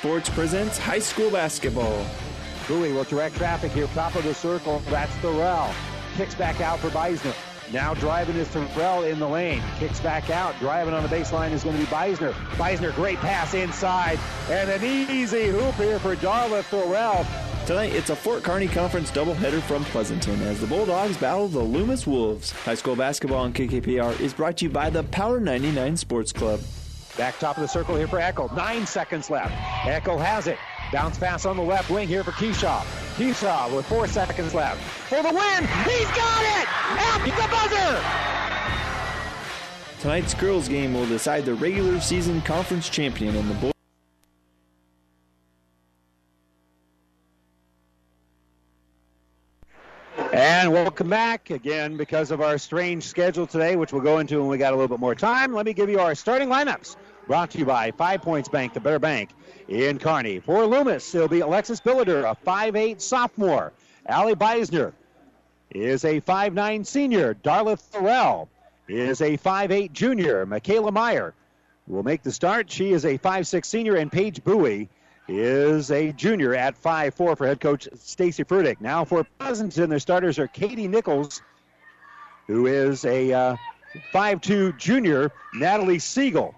Sports presents high school basketball. Bowie will direct traffic here, top of the circle. That's Thorell. Kicks back out for Beisner. Now driving is Thorell in the lane. Kicks back out. Driving on the baseline is going to be Beisner. Beisner, great pass inside. And an easy hoop here for Darla Thorell. Tonight, it's a Fort Kearney Conference doubleheader from Pleasanton as the Bulldogs battle the Loomis Wolves. High school basketball on KKPR is brought to you by the Power 99 Sports Club. Back top of the circle here for Eckel. Nine seconds left. Eckel has it. Bounce pass on the left wing here for Keyshaw. Keyshaw with four seconds left. For the win! He's got it! At the buzzer! Tonight's girls game will decide the regular season conference champion and the boys. And welcome back again because of our strange schedule today, which we'll go into when we got a little bit more time. Let me give you our starting lineups. Brought to you by Five Points Bank, the better bank in Kearney. For Loomis, it'll be Alexis Billiter, a 5'8 sophomore. Allie Beisner is a 5'9 senior. Darla Thorell is a 5'8 junior. Michaela Meyer will make the start. She is a 5'6 senior. And Paige Bowie is a junior at 5'4 for head coach Stacy Furtick. Now for Pleasanton, their starters are Katie Nichols, who is a uh, 5'2 junior. Natalie Siegel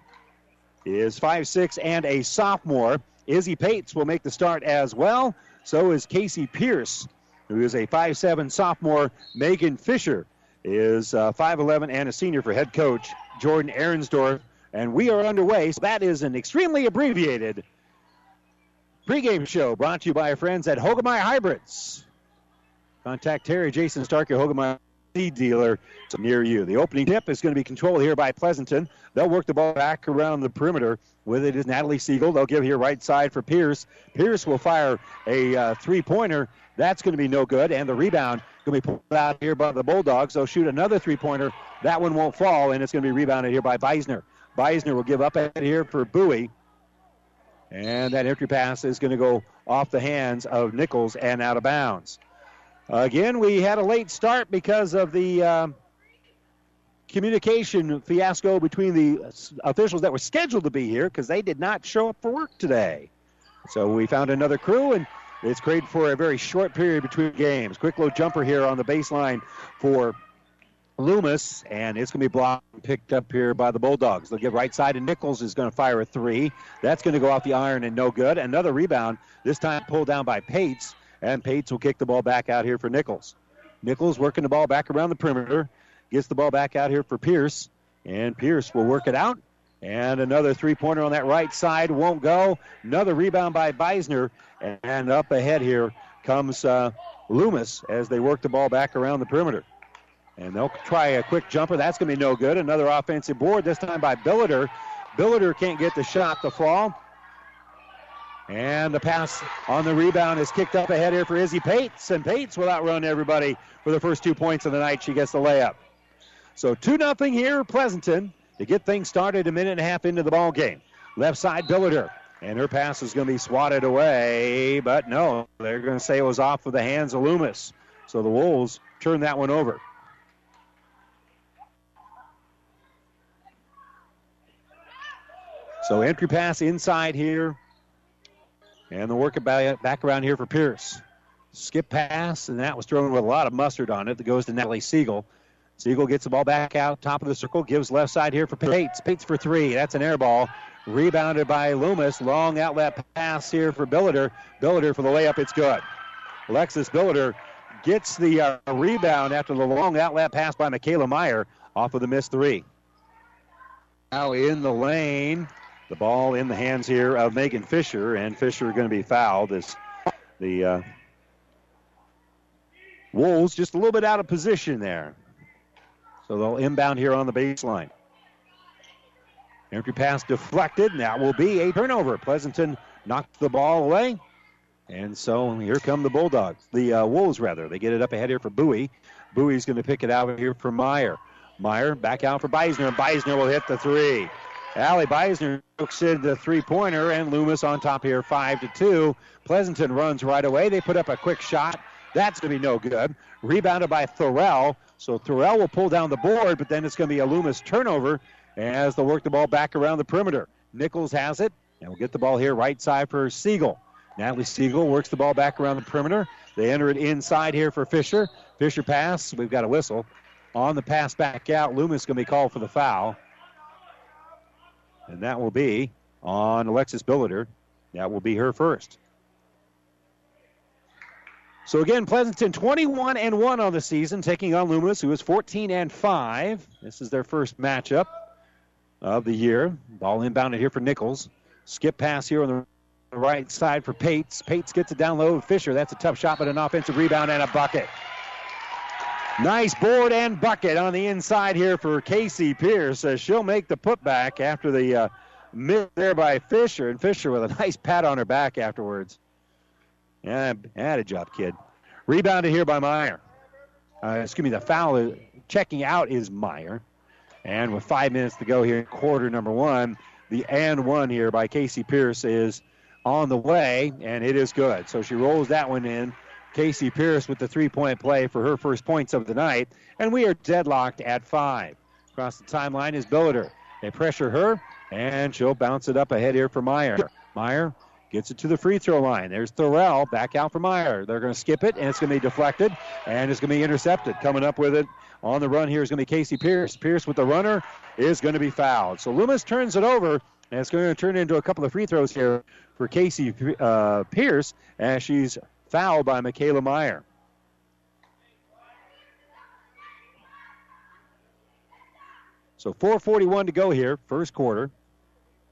is 5'6 and a sophomore. Izzy Pates will make the start as well. So is Casey Pierce, who is a 5'7 sophomore. Megan Fisher is uh, 5'11 and a senior for head coach Jordan Ahrensdorf. And we are underway. So that is an extremely abbreviated pregame show brought to you by our friends at Hoegemeyer Hybrids. Contact Terry Jason Stark, your Hoegemeyer seed dealer near you. The opening tip is going to be controlled here by Pleasanton. They'll work the ball back around the perimeter. With it is Natalie Siegel. They'll give here right side for Pierce. Pierce will fire a uh, three-pointer. That's going to be no good. And the rebound going to be pulled out here by the Bulldogs. They'll shoot another three-pointer. That one won't fall, and it's going to be rebounded here by Beisner. Beisner will give up at here for Bowie. And that entry pass is going to go off the hands of Nichols and out of bounds. Again, we had a late start because of the uh, communication fiasco between the officials that were scheduled to be here because they did not show up for work today. So we found another crew, and it's created for a very short period between games. Quick low jumper here on the baseline for Loomis, and it's going to be blocked and picked up here by the Bulldogs. They'll get right side, and Nichols is going to fire a three. That's going to go off the iron and no good. Another rebound, this time pulled down by Pates, and Pates will kick the ball back out here for Nichols. Nichols working the ball back around the perimeter, gets the ball back out here for Pierce, and Pierce will work it out. And another three pointer on that right side won't go. Another rebound by Beisner, and up ahead here comes uh, Loomis as they work the ball back around the perimeter. And they'll try a quick jumper. That's going to be no good. Another offensive board, this time by Billiter. Billiter can't get the shot to fall. And the pass on the rebound is kicked up ahead here for Izzy Pates. And Pates will outrun everybody for the first two points of the night. She gets the layup. So 2 0 here, Pleasanton, to get things started a minute and a half into the ball game. Left side, Billiter. And her pass is going to be swatted away, but no, they're going to say it was off of the hands of Loomis. So the Wolves turn that one over. So entry pass inside here. And the work back around here for Pierce. Skip pass, and that was thrown with a lot of mustard on it. That goes to Natalie Siegel. Siegel gets the ball back out, top of the circle, gives left side here for Pates. Pates for three. That's an air ball. Rebounded by Loomis. Long outlet pass here for Billiter. Billiter for the layup. It's good. Alexis Billiter gets the uh, rebound after the long outlet pass by Michaela Meyer off of the missed three. Now in the lane the ball in the hands here of Megan Fisher, and Fisher going to be fouled as the uh, Wolves just a little bit out of position there. So they'll inbound here on the baseline. Entry pass deflected, and that will be a turnover. Pleasanton knocked the ball away. And so here come the Bulldogs, the uh, Wolves rather. They get it up ahead here for Bowie. Bowie's going to pick it out here for Meyer. Meyer back out for Beisner, and Beisner will hit the three. Allie Beisner hooks in the three-pointer, and Loomis on top here, five to two. Pleasanton runs right away. They put up a quick shot. That's going to be no good. Rebounded by Thorell. So Thorell will pull down the board, but then it's going to be a Loomis turnover as they'll work the ball back around the perimeter. Nichols has it. And we'll get the ball here right side for Siegel. Natalie Siegel works the ball back around the perimeter. They enter it inside here for Fisher. Fisher pass. We've got a whistle. On the pass back out, Loomis going to be called for the foul. And that will be on Alexis Billiter. That will be her first. So again, Pleasanton 21 and 1 on the season, taking on Loomis, who is 14 and 5. This is their first matchup of the year. Ball inbounded here for Nichols. Skip pass here on the right side for Pates. Pates gets it down low. Fisher, that's a tough shot, but an offensive rebound and a bucket. Nice board and bucket on the inside here for Casey Pierce. Uh, she'll make the putback after the uh, miss there by Fisher, and Fisher with a nice pat on her back afterwards. Yeah, had a job, kid. Rebounded here by Meyer. Uh, excuse me, the foul is, checking out is Meyer. And with five minutes to go here, in quarter number one, the and one here by Casey Pierce is on the way, and it is good. So she rolls that one in. Casey Pierce with the three point play for her first points of the night, and we are deadlocked at five. Across the timeline is Billiter. They pressure her, and she'll bounce it up ahead here for Meyer. Meyer gets it to the free throw line. There's Thorell back out for Meyer. They're going to skip it, and it's going to be deflected, and it's going to be intercepted. Coming up with it on the run here is going to be Casey Pierce. Pierce with the runner is going to be fouled. So Loomis turns it over, and it's going to turn into a couple of free throws here for Casey uh, Pierce as she's fouled by Michaela Meyer. So 4:41 to go here, first quarter.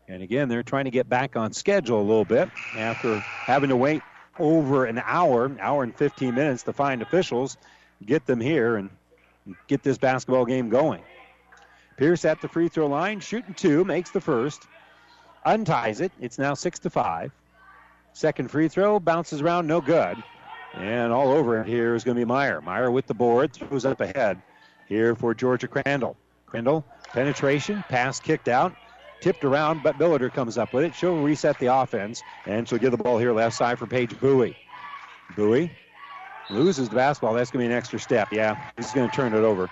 And again, they're trying to get back on schedule a little bit after having to wait over an hour, hour and 15 minutes to find officials, get them here and get this basketball game going. Pierce at the free throw line, shooting two, makes the first, unties it. It's now six to five. Second free throw bounces around, no good. And all over here is going to be Meyer. Meyer with the board, throws up ahead here for Georgia Crandall. Crandall, penetration, pass kicked out, tipped around, but Billiter comes up with it. She'll reset the offense, and she'll give the ball here left side for Paige Bowie. Bowie loses the basketball. That's going to be an extra step. Yeah, he's going to turn it over.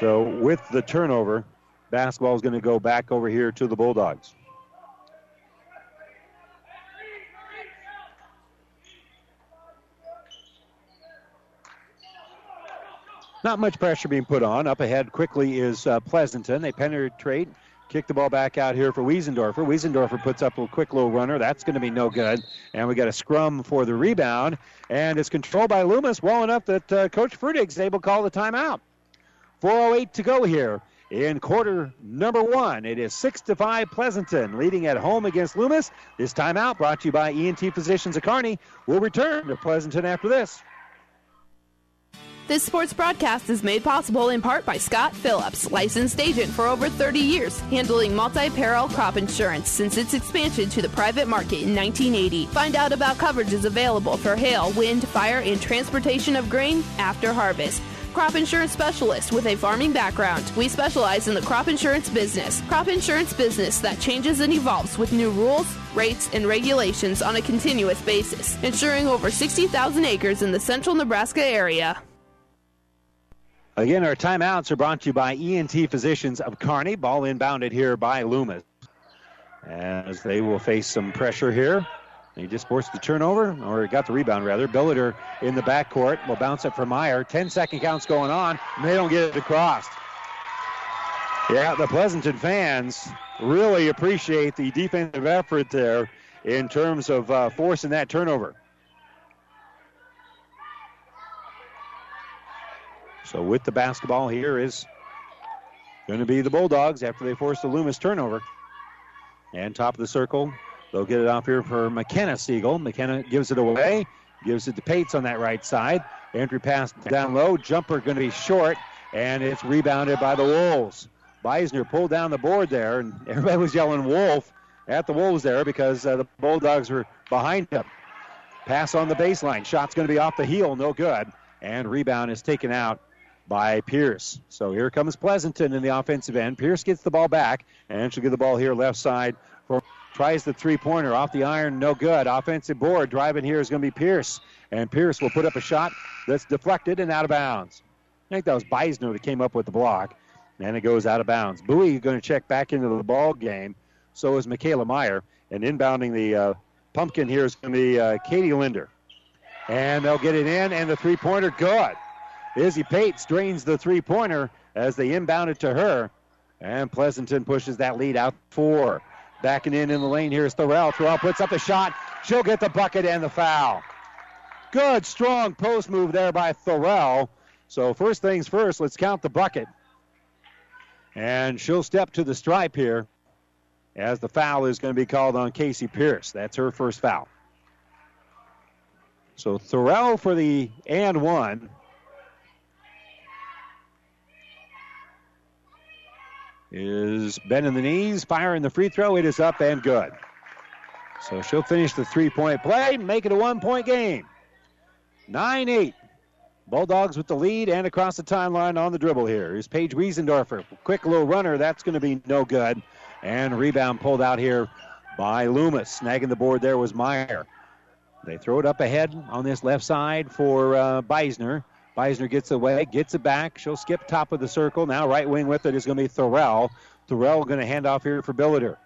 So with the turnover, basketball is going to go back over here to the Bulldogs. Not much pressure being put on. Up ahead quickly is uh, Pleasanton. They penetrate, kick the ball back out here for Wiesendorfer. Wiesendorfer puts up a quick little runner. That's going to be no good. And we got a scrum for the rebound. And it's controlled by Loomis well enough that uh, Coach Frudig's able to call the timeout. 4.08 to go here in quarter number one. It is 6 to 5 Pleasanton leading at home against Loomis. This timeout brought to you by ENT Physicians of Kearney. We'll return to Pleasanton after this. This sports broadcast is made possible in part by Scott Phillips, licensed agent for over 30 years, handling multi-peril crop insurance since its expansion to the private market in 1980. Find out about coverages available for hail, wind, fire, and transportation of grain after harvest crop insurance specialist with a farming background. We specialize in the crop insurance business. Crop insurance business that changes and evolves with new rules, rates, and regulations on a continuous basis, insuring over 60,000 acres in the central Nebraska area. Again, our timeouts are brought to you by ENT Physicians of Kearney. Ball inbounded here by Loomis. As they will face some pressure here. He just forced the turnover, or got the rebound rather. Billiter in the backcourt will bounce it for Meyer. 10 second counts going on, and they don't get it across. Yeah, the Pleasanton fans really appreciate the defensive effort there in terms of uh, forcing that turnover. So with the basketball here is going to be the Bulldogs after they force the Loomis turnover. And top of the circle, they'll get it off here for McKenna Siegel. McKenna gives it away, gives it to Pates on that right side. Entry pass down low, jumper going to be short, and it's rebounded by the Wolves. Beisner pulled down the board there, and everybody was yelling Wolf at the Wolves there because uh, the Bulldogs were behind him. Pass on the baseline. Shot's going to be off the heel, no good. And rebound is taken out by Pierce. So here comes Pleasanton in the offensive end. Pierce gets the ball back, and she'll get the ball here left side. For, tries the three pointer off the iron, no good. Offensive board driving here is going to be Pierce, and Pierce will put up a shot that's deflected and out of bounds. I think that was Beisner that came up with the block, and it goes out of bounds. Bowie is going to check back into the ball game. So is Michaela Meyer. And inbounding the uh, pumpkin here is going to be uh, Katie Linder. And they'll get it in, and the three pointer, good. Izzy Pates drains the three pointer as they inbound it to her. And Pleasanton pushes that lead out four. Backing in in the lane here is Thorell. Thorell puts up the shot. She'll get the bucket and the foul. Good, strong post move there by Thorell. So, first things first, let's count the bucket. And she'll step to the stripe here as the foul is going to be called on Casey Pierce. That's her first foul. So, Thorell for the and one. Is bending the knees, firing the free throw. It is up and good. So she'll finish the three point play, make it a one point game. 9 8. Bulldogs with the lead and across the timeline on the dribble here. Here's Paige Wiesendorfer. Quick little runner. That's going to be no good. And rebound pulled out here by Loomis. Snagging the board there was Meyer. They throw it up ahead on this left side for uh, Beisner. Beisner gets away, gets it back. She'll skip top of the circle. Now right wing with it is going to be Thorell. Thorell going to hand off here for Billiter.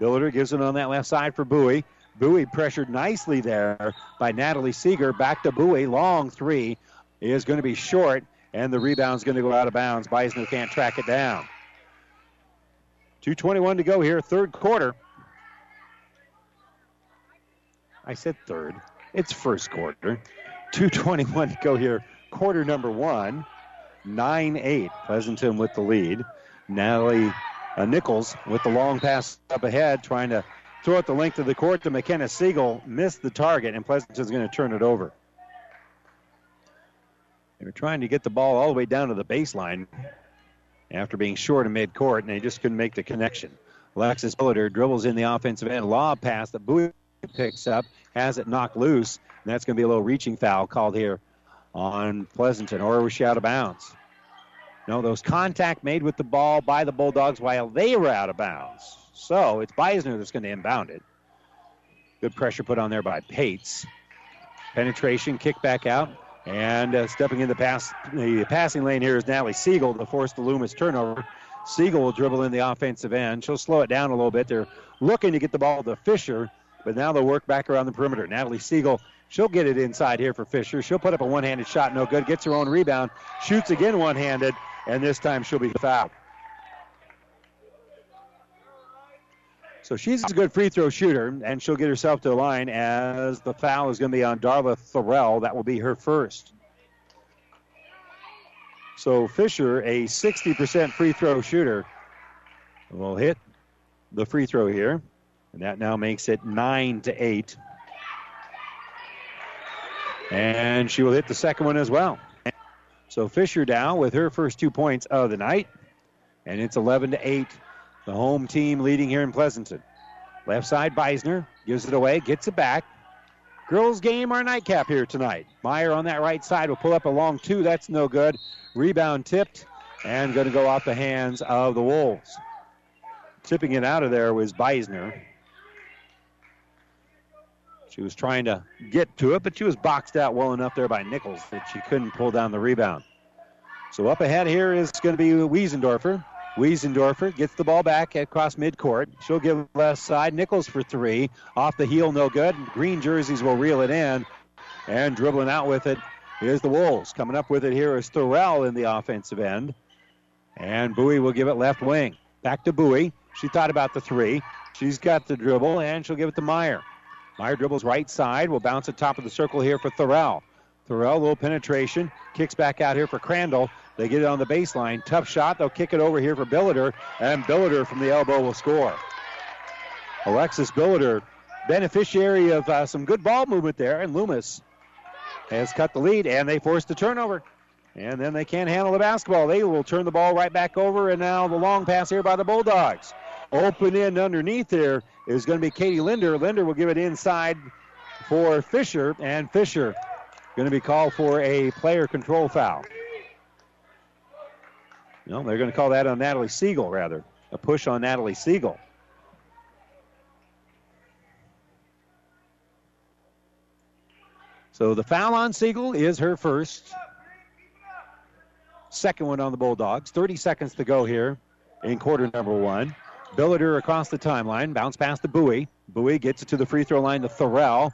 Billiter gives it on that left side for Bowie. Bowie pressured nicely there by Natalie Siegel. Back to Bowie. Long three is going to be short, and the rebound's going to go out of bounds. Beisner can't track it down. 2.21 to go here, third quarter. I said third. It's first quarter. 2.21 to go here, quarter number one. 9 8. Pleasanton with the lead. Natalie uh, Nichols with the long pass up ahead, trying to throw it the length of the court to McKenna Siegel. Missed the target, and Pleasanton's going to turn it over. They were trying to get the ball all the way down to the baseline after being short of midcourt, and they just couldn't make the connection. Alexis Billiter dribbles in the offensive end. Lob pass that Bowie picks up, has it knocked loose, and that's going to be a little reaching foul called here on Pleasanton, or was she out of bounds? No, those contact made with the ball by the Bulldogs while they were out of bounds. So it's Beisner that's going to inbound it. Good pressure put on there by Pates. Penetration, kick back out. And uh, stepping in the pass, the passing lane here is Natalie Siegel to force the Loomis turnover. Siegel will dribble in the offensive end. She'll slow it down a little bit. They're looking to get the ball to Fisher, but now they'll work back around the perimeter. Natalie Siegel, she'll get it inside here for Fisher. She'll put up a one-handed shot, no good. Gets her own rebound, shoots again one-handed, and this time she'll be fouled. So she's a good free throw shooter, and she'll get herself to the line as the foul is going to be on Darla Thorell. That will be her first. So Fisher, a 60% free throw shooter, will hit the free throw here, and that now makes it nine to eight. And she will hit the second one as well. So Fisher down with her first two points of the night, and it's 11 to eight the home team leading here in Pleasanton. Left side, Beisner gives it away, gets it back. Girls game our nightcap here tonight. Meyer on that right side will pull up a long two. That's no good. Rebound tipped and going to go off the hands of the Wolves. Tipping it out of there was Beisner. She was trying to get to it, but she was boxed out well enough there by Nichols that she couldn't pull down the rebound. So up ahead here is going to be Wiesendorfer. Wiesendorfer gets the ball back across midcourt. She'll give left side. Nichols for three. Off the heel, no good. Green jerseys will reel it in. And dribbling out with it is the Wolves. Coming up with it here is Thorell in the offensive end. And Bowie will give it left wing. Back to Bowie. She thought about the three. She's got the dribble, and she'll give it to Meyer. Meyer dribbles right side. Will bounce at top of the circle here for Thorell. Thorell, little penetration. Kicks back out here for Crandall. They get it on the baseline. Tough shot. They'll kick it over here for Billiter, and Billiter from the elbow will score. Alexis Billiter, beneficiary of uh, some good ball movement there, and Loomis has cut the lead, and they force the turnover. And then they can't handle the basketball. They will turn the ball right back over, and now the long pass here by the Bulldogs. Open in underneath there is going to be Katie Linder. Linder will give it inside for Fisher, and Fisher going to be called for a player control foul. No, they're going to call that on Natalie Siegel, rather. A push on Natalie Siegel. So the foul on Siegel is her first. Second one on the Bulldogs. 30 seconds to go here in quarter number one. Billiter across the timeline. Bounce past the Bowie. Bowie gets it to the free throw line to Thorell.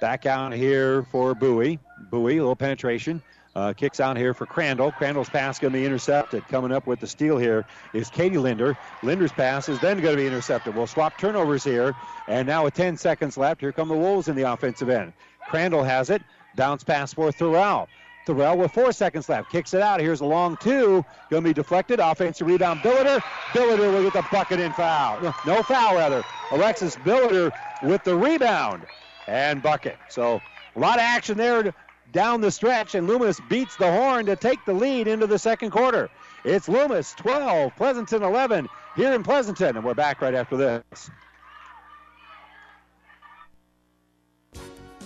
Back out here for Bowie. Bowie, a little penetration. Uh, kicks out here for Crandall. Crandall's pass going to be intercepted. Coming up with the steal here is Katie Linder. Linder's pass is then going to be intercepted. We'll swap turnovers here. And now with 10 seconds left, here come the Wolves in the offensive end. Crandall has it. Bounce pass for Thorell. Thorell with four seconds left. Kicks it out. Here's a long two. Going to be deflected. Offensive rebound. Billiter. Billiter will get the bucket and foul. No foul, rather. Alexis Billiter with the rebound and bucket. So a lot of action there down the stretch, and Loomis beats the horn to take the lead into the second quarter. It's Loomis 12, Pleasanton 11 here in Pleasanton, and we're back right after this.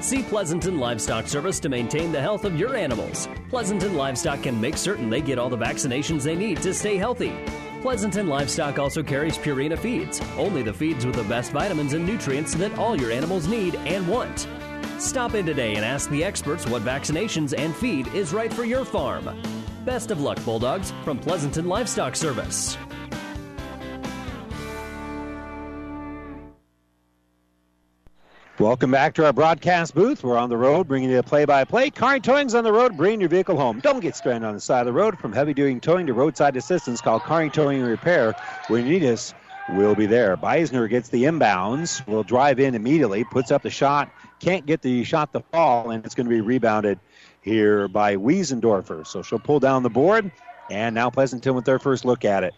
See Pleasanton Livestock Service to maintain the health of your animals. Pleasanton Livestock can make certain they get all the vaccinations they need to stay healthy. Pleasanton Livestock also carries Purina feeds, only the feeds with the best vitamins and nutrients that all your animals need and want. Stop in today and ask the experts what vaccinations and feed is right for your farm. Best of luck, Bulldogs, from Pleasanton Livestock Service. Welcome back to our broadcast booth. We're on the road bringing you a play-by-play. Kearney Towing's on the road, bringing your vehicle home. Don't get stranded on the side of the road. From heavy-duty towing to roadside assistance, call Kearney Towing and Repair. When you need us, we'll be there. Beisner gets the inbounds. Will drive in immediately, puts up the shot, can't get the shot to fall, and it's going to be rebounded here by Wiesendorfer. So she'll pull down the board, and now Pleasanton with their first look at it.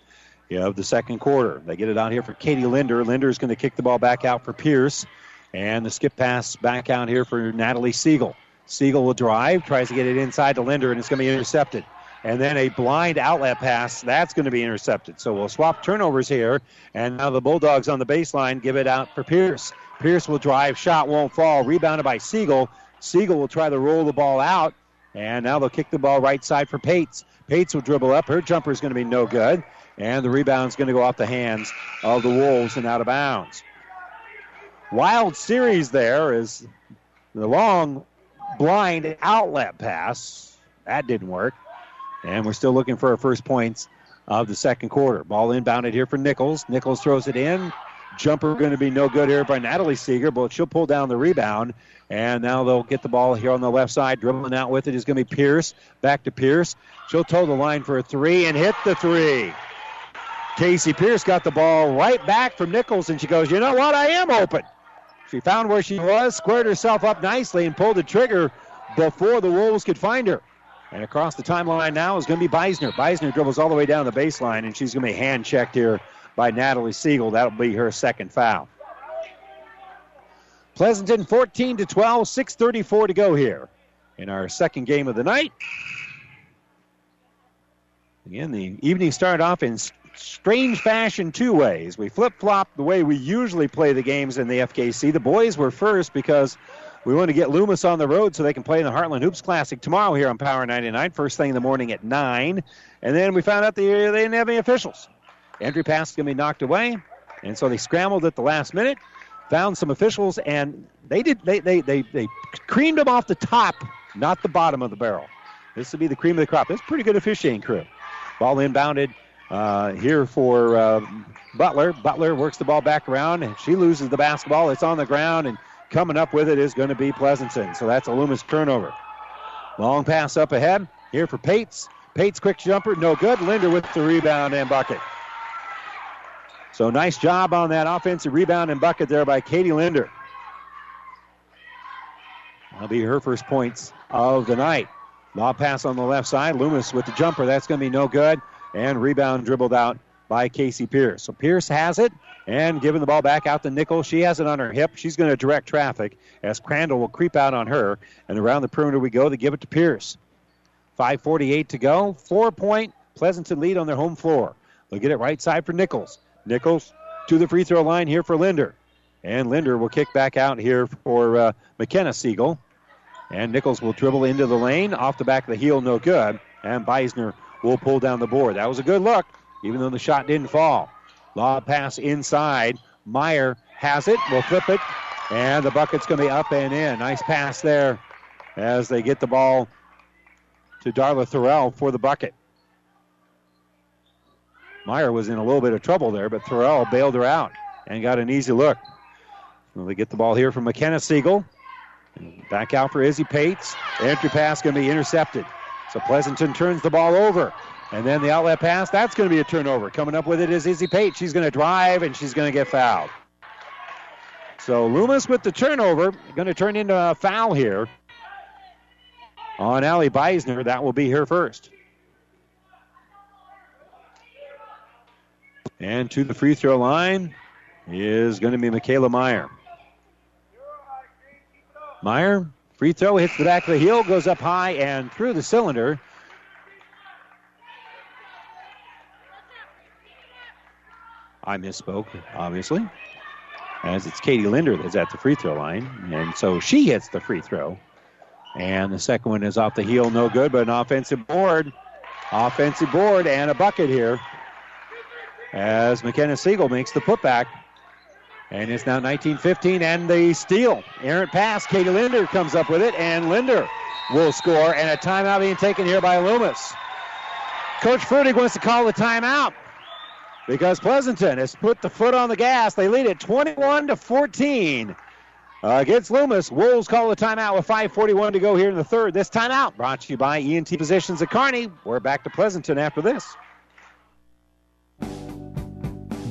You know, the second quarter. They get it out here for Katie Linder. Linder is going to kick the ball back out for Pierce. And the skip pass back out here for Natalie Siegel. Siegel will drive, tries to get it inside to Linder, and it's going to be intercepted. And then a blind outlet pass, that's going to be intercepted. So we'll swap turnovers here. And now the Bulldogs on the baseline give it out for Pierce. Pierce will drive, shot won't fall. Rebounded by Siegel. Siegel will try to roll the ball out. And now they'll kick the ball right side for Pates. Pates will dribble up. Her jumper is going to be no good. And the rebound is going to go off the hands of the Wolves and out of bounds. Wild series there is the long blind outlet pass. That didn't work. And we're still looking for our first points of the second quarter. Ball inbounded here for Nichols. Nichols throws it in. Jumper going to be no good here by Natalie Siegel, but she'll pull down the rebound. And now they'll get the ball here on the left side. Dribbling out with it is going to be Pierce. Back to Pierce. She'll toe the line for a three and hit the three. Casey Pierce got the ball right back from Nichols, and she goes, You know what? I am open. She found where she was, squared herself up nicely, and pulled the trigger before the Wolves could find her. And across the timeline now is going to be Beisner. Beisner dribbles all the way down the baseline, and she's going to be hand checked here by Natalie Siegel. That'll be her second foul. Pleasanton 14 to 12, 6:34 to go here in our second game of the night. Again, the evening started off in strange fashion two ways. We flip flop the way we usually play the games in the FKC. The boys were first because we want to get Loomis on the road so they can play in the Heartland Hoops Classic tomorrow here on Power 99, first thing in the morning at 9. And then we found out they, they didn't have any officials. Entry pass is going to be knocked away. And so they scrambled at the last minute, found some officials, and they did they, they, they, they creamed them off the top, not the bottom of the barrel. This would be the cream of the crop. It's pretty good officiating crew. Ball inbounded uh, here for uh, Butler. Butler works the ball back around, and she loses the basketball. It's on the ground, and coming up with it is going to be Pleasanton. So that's a Loomis turnover. Long pass up ahead here for Pates. Pates quick jumper, no good. Linder with the rebound and bucket. So nice job on that offensive rebound and bucket there by Katie Linder. That'll be her first points of the night. Law pass on the left side. Loomis with the jumper. That's going to be no good. And rebound dribbled out by Casey Pierce. So Pierce has it and giving the ball back out to Nichols. She has it on her hip. She's going to direct traffic as Crandall will creep out on her. And around the perimeter we go. They give it to Pierce. 5.48 to go. Four point Pleasanton lead on their home floor. They'll get it right side for Nichols. Nichols to the free throw line here for Linder. And Linder will kick back out here for uh, McKenna Siegel. And Nichols will dribble into the lane. Off the back of the heel, no good. And Beisner will pull down the board. That was a good look, even though the shot didn't fall. Lob pass inside. Meyer has it. Will flip it. And the bucket's going to be up and in. Nice pass there as they get the ball to Darla Thorell for the bucket. Meyer was in a little bit of trouble there, but Thorell bailed her out and got an easy look. Well, they get the ball here from McKenna Siegel. Back out for Izzy Pates. Entry pass going to be intercepted. So Pleasanton turns the ball over. And then the outlet pass, that's going to be a turnover. Coming up with it is Izzy Pate. She's going to drive and she's going to get fouled. So Loomis with the turnover, going to turn into a foul here on Allie Beisner. That will be her first. And to the free throw line is going to be Michaela Meyer. Meyer, free throw, hits the back of the heel, goes up high and through the cylinder. I misspoke, obviously, as it's Katie Linder that's at the free throw line. And so she hits the free throw. And the second one is off the heel, no good, but an offensive board. Offensive board and a bucket here as McKenna Siegel makes the putback. And it's now 19-15 and the steal. Errant pass. Katie Linder comes up with it, and Linder will score. And a timeout being taken here by Loomis. Coach Frudig wants to call the timeout because Pleasanton has put the foot on the gas. They lead it 21 to 14 uh, against Loomis. Wolves call the timeout with 5:41 to go here in the third. This timeout brought to you by ENT Physicians at Kearney. We're back to Pleasanton after this.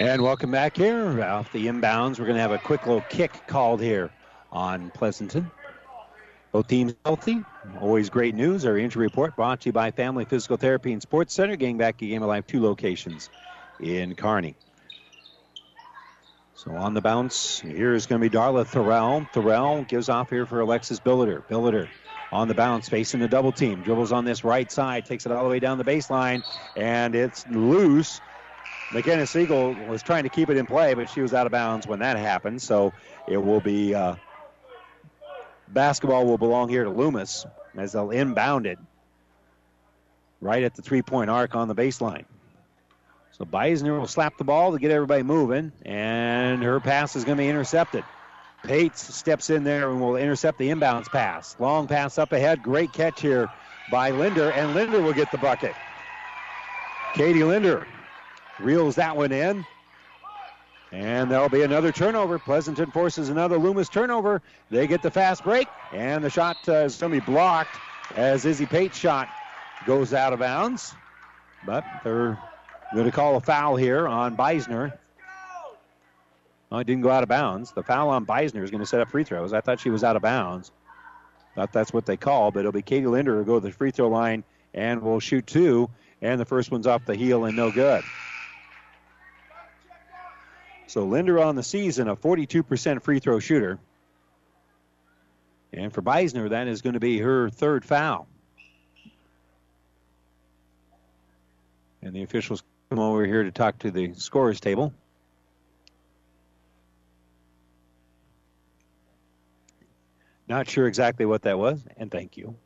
And welcome back here off the inbounds. We're going to have a quick little kick called here on Pleasanton. Both teams healthy. Always great news. Our injury report brought to you by Family Physical Therapy and Sports Center. Getting back to Game of Life, two locations in Kearney. So on the bounce, here is going to be Darla Thorell. Thorell gives off here for Alexis Billiter. Billiter on the bounce, facing the double team. Dribbles on this right side, takes it all the way down the baseline, and it's loose. McKenna Siegel was trying to keep it in play, but she was out of bounds when that happened. So it will be uh, basketball will belong here to Loomis as they'll inbound it right at the three point arc on the baseline. So Beisner will slap the ball to get everybody moving, and her pass is going to be intercepted. Pates steps in there and will intercept the inbounds pass. Long pass up ahead. Great catch here by Linder, and Linder will get the bucket. Katie Linder reels that one in. And there'll be another turnover. Pleasanton forces another Loomis turnover. They get the fast break, and the shot uh, is going to be blocked as Izzy Pate's shot goes out of bounds. But they're going to call a foul here on Beisner. Oh, it didn't go out of bounds. The foul on Beisner is going to set up free throws. I thought she was out of bounds. Thought that's what they call, but it'll be Katie Linder who go to the free throw line and will shoot two. And the first one's off the heel and no good. So Linder on the season, a 42% free throw shooter. And for Beisner, that is going to be her third foul. And the officials come over here to talk to the scorers table. Not sure exactly what that was, and thank you.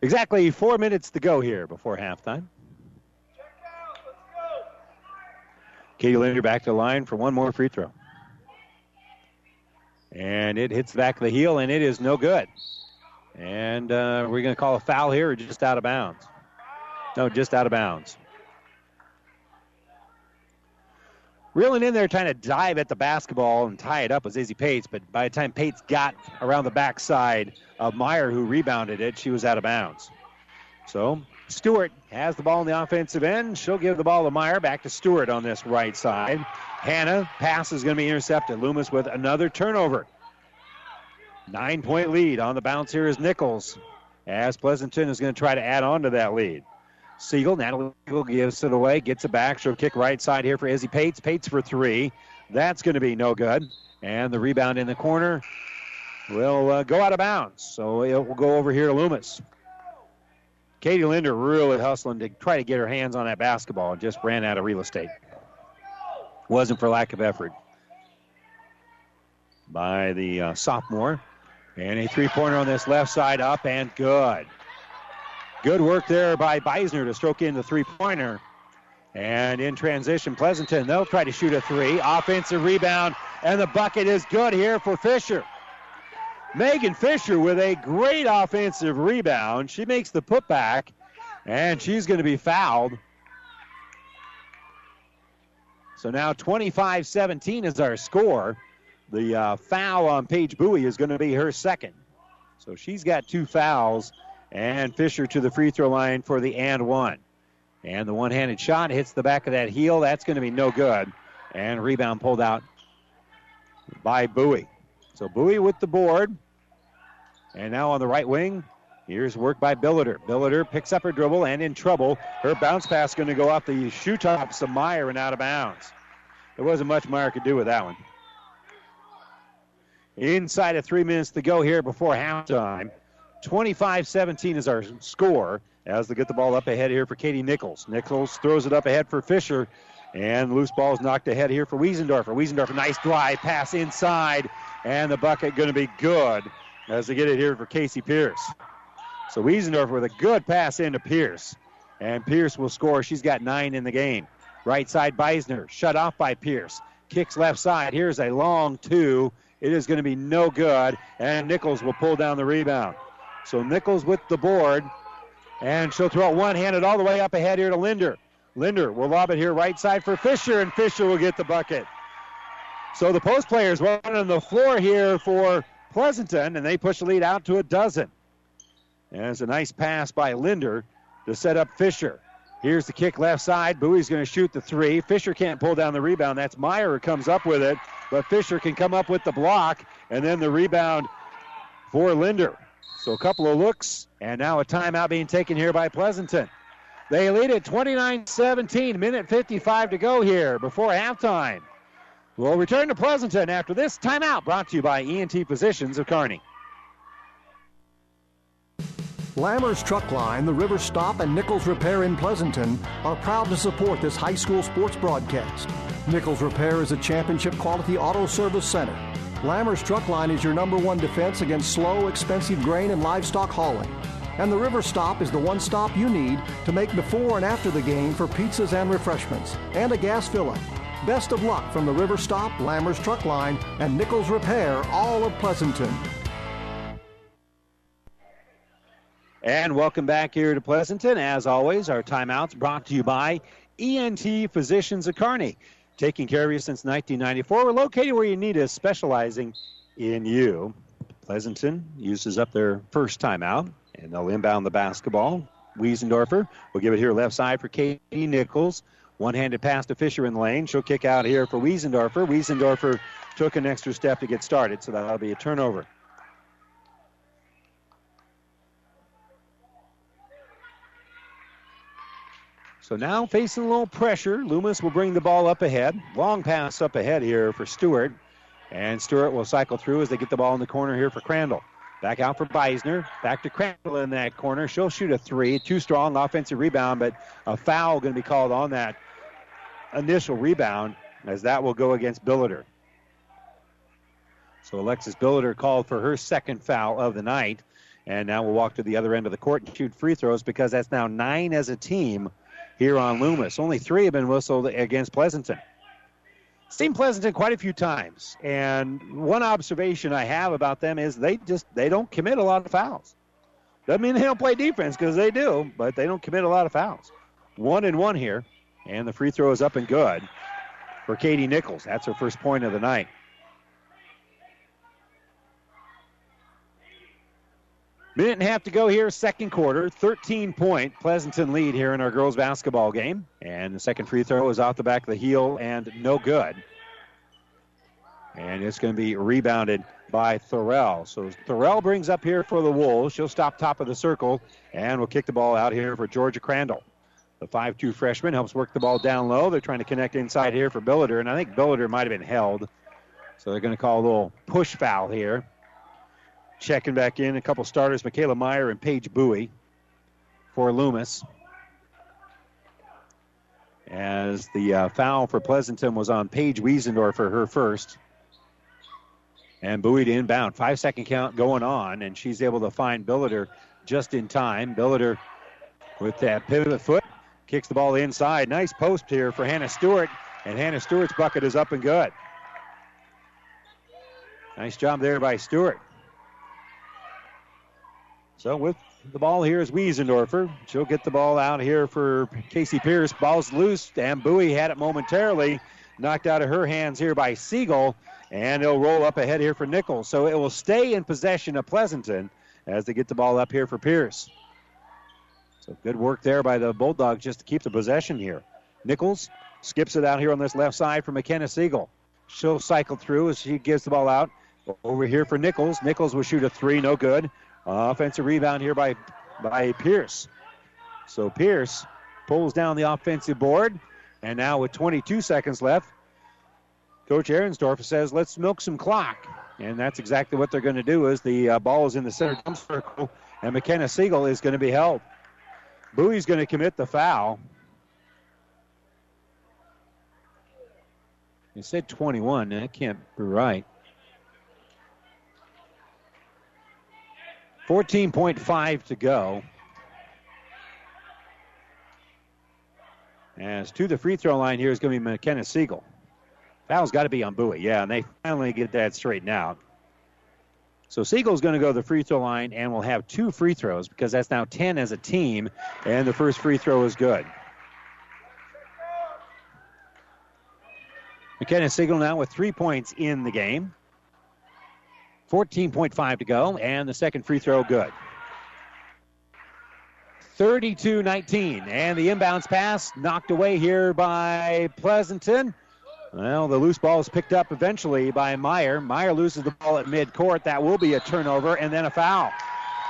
Exactly four minutes to go here before halftime. Katie Linder back to the line for one more free throw. And it hits back the heel, and it is no good. And uh, we're going to call a foul here or just out of bounds? No, just out of bounds. Reeling in there, trying to dive at the basketball and tie it up was Izzy Pates, but by the time Pates got around the backside of Meyer, who rebounded it, she was out of bounds. So Stewart has the ball in the offensive end. She'll give the ball to Meyer. Back to Stewart on this right side. Hannah pass is going to be intercepted. Loomis with another turnover. Nine point lead on the bounce here is Nichols as Pleasanton is going to try to add on to that lead. Siegel, Natalie Siegel gives it away, gets it back. She'll kick right side here for Izzy Pates. Pates for three. That's going to be no good. And the rebound in the corner will uh, go out of bounds. So it will go over here to Loomis. Katie Linder really hustling to try to get her hands on that basketball and just ran out of real estate. Wasn't for lack of effort by the uh, sophomore. And a three pointer on this left side up and good. Good work there by Beisner to stroke in the three pointer. And in transition, Pleasanton, they'll try to shoot a three. Offensive rebound, and the bucket is good here for Fisher. Megan Fisher with a great offensive rebound. She makes the putback, and she's going to be fouled. So now 25 17 is our score. The uh, foul on Paige Bowie is going to be her second. So she's got two fouls, and Fisher to the free throw line for the and one. And the one handed shot hits the back of that heel. That's going to be no good. And rebound pulled out by Bowie. So Bowie with the board. And now on the right wing, here's work by Billiter. Billiter picks up her dribble and in trouble. Her bounce pass going to go off the shoe tops of Meyer and out of bounds. There wasn't much Meyer could do with that one. Inside of three minutes to go here before halftime. 25 17 is our score as they get the ball up ahead here for Katie Nichols. Nichols throws it up ahead for Fisher, and loose ball is knocked ahead here for Wiesendorfer. Wiesendorfer, nice drive pass inside, and the bucket going to be good as they get it here for Casey Pierce. So Wiesendorfer with a good pass into Pierce, and Pierce will score. She's got nine in the game. Right side, Beisner, shut off by Pierce. Kicks left side. Here's a long two. It is going to be no good, and Nichols will pull down the rebound. So Nichols with the board, and she'll throw it one-handed all the way up ahead here to Linder. Linder will lob it here right side for Fisher, and Fisher will get the bucket. So the post players running on the floor here for Pleasanton, and they push the lead out to a dozen. It's a nice pass by Linder to set up Fisher. Here's the kick left side. Bowie's going to shoot the three. Fisher can't pull down the rebound. That's Meyer who comes up with it, but Fisher can come up with the block, and then the rebound for Linder. So a couple of looks, and now a timeout being taken here by Pleasanton. They lead at 29 17, minute 55 to go here before halftime. We'll return to Pleasanton after this timeout brought to you by ENT Physicians of Kearney. Lammers Truck Line, the River Stop, and Nichols Repair in Pleasanton are proud to support this high school sports broadcast. Nichols Repair is a championship quality auto service center. Lammers Truck Line is your number one defense against slow, expensive grain and livestock hauling. And the River Stop is the one stop you need to make before and after the game for pizzas and refreshments, and a gas fill up. Best of luck from the River Stop, Lammers Truck Line, and Nichols Repair, all of Pleasanton. And welcome back here to Pleasanton. As always, our timeouts brought to you by ENT Physicians of Kearney. Taking care of you since 1994. We're located where you need us, specializing in you. Pleasanton uses up their first timeout, and they'll inbound the basketball. Wiesendorfer will give it here left side for Katie Nichols. One handed pass to Fisher in lane. She'll kick out here for Wiesendorfer. Wiesendorfer took an extra step to get started, so that'll be a turnover. So now facing a little pressure, Loomis will bring the ball up ahead. Long pass up ahead here for Stewart. And Stewart will cycle through as they get the ball in the corner here for Crandall. Back out for Beisner. Back to Crandall in that corner. She'll shoot a three. Too strong offensive rebound, but a foul going to be called on that initial rebound as that will go against Billiter. So Alexis Billiter called for her second foul of the night. And now we'll walk to the other end of the court and shoot free throws because that's now nine as a team here on Loomis. Only three have been whistled against Pleasanton. Seen Pleasanton quite a few times, and one observation I have about them is they just they don't commit a lot of fouls. Doesn't mean they don't play defense because they do, but they don't commit a lot of fouls. One and one here, and the free throw is up and good for Katie Nichols. That's her first point of the night. Minute and a half to go here, second quarter. 13 point Pleasanton lead here in our girls basketball game. And the second free throw is off the back of the heel and no good. And it's going to be rebounded by Thorell. So Thorell brings up here for the Wolves. She'll stop top of the circle and will kick the ball out here for Georgia Crandall. The 5 2 freshman helps work the ball down low. They're trying to connect inside here for Billiter, and I think Billiter might have been held. So they're going to call a little push foul here. Checking back in, a couple starters, Michaela Meyer and Paige Bowie for Loomis. As the uh, foul for Pleasanton was on Paige Wiesendorf for her first. And Bowie to inbound. Five second count going on, and she's able to find Billiter just in time. Billiter with that pivot foot kicks the ball inside. Nice post here for Hannah Stewart, and Hannah Stewart's bucket is up and good. Nice job there by Stewart. So with the ball here is Wiesendorfer. She'll get the ball out here for Casey Pierce. Ball's loose, and Bowie had it momentarily. Knocked out of her hands here by Siegel, and it'll roll up ahead here for Nichols. So it will stay in possession of Pleasanton as they get the ball up here for Pierce. So good work there by the Bulldogs just to keep the possession here. Nichols skips it out here on this left side for McKenna Siegel. She'll cycle through as she gives the ball out. Over here for Nichols. Nichols will shoot a three, no good. Offensive rebound here by, by Pierce. So Pierce pulls down the offensive board. And now with 22 seconds left, Coach Ahrensdorf says, let's milk some clock. And that's exactly what they're going to do is the uh, ball is in the center circle, and McKenna Siegel is going to be held. Bowie's going to commit the foul. He said 21. That can't be right. 14.5 to go. As to the free throw line here is going to be McKenna Siegel. Foul's got to be on Bowie. Yeah, and they finally get that straightened out. So Siegel's going to go to the free throw line and will have two free throws because that's now 10 as a team, and the first free throw is good. McKenna Siegel now with three points in the game. 14.5 to go, and the second free throw good. 32 19, and the inbounds pass knocked away here by Pleasanton. Well, the loose ball is picked up eventually by Meyer. Meyer loses the ball at midcourt. That will be a turnover and then a foul.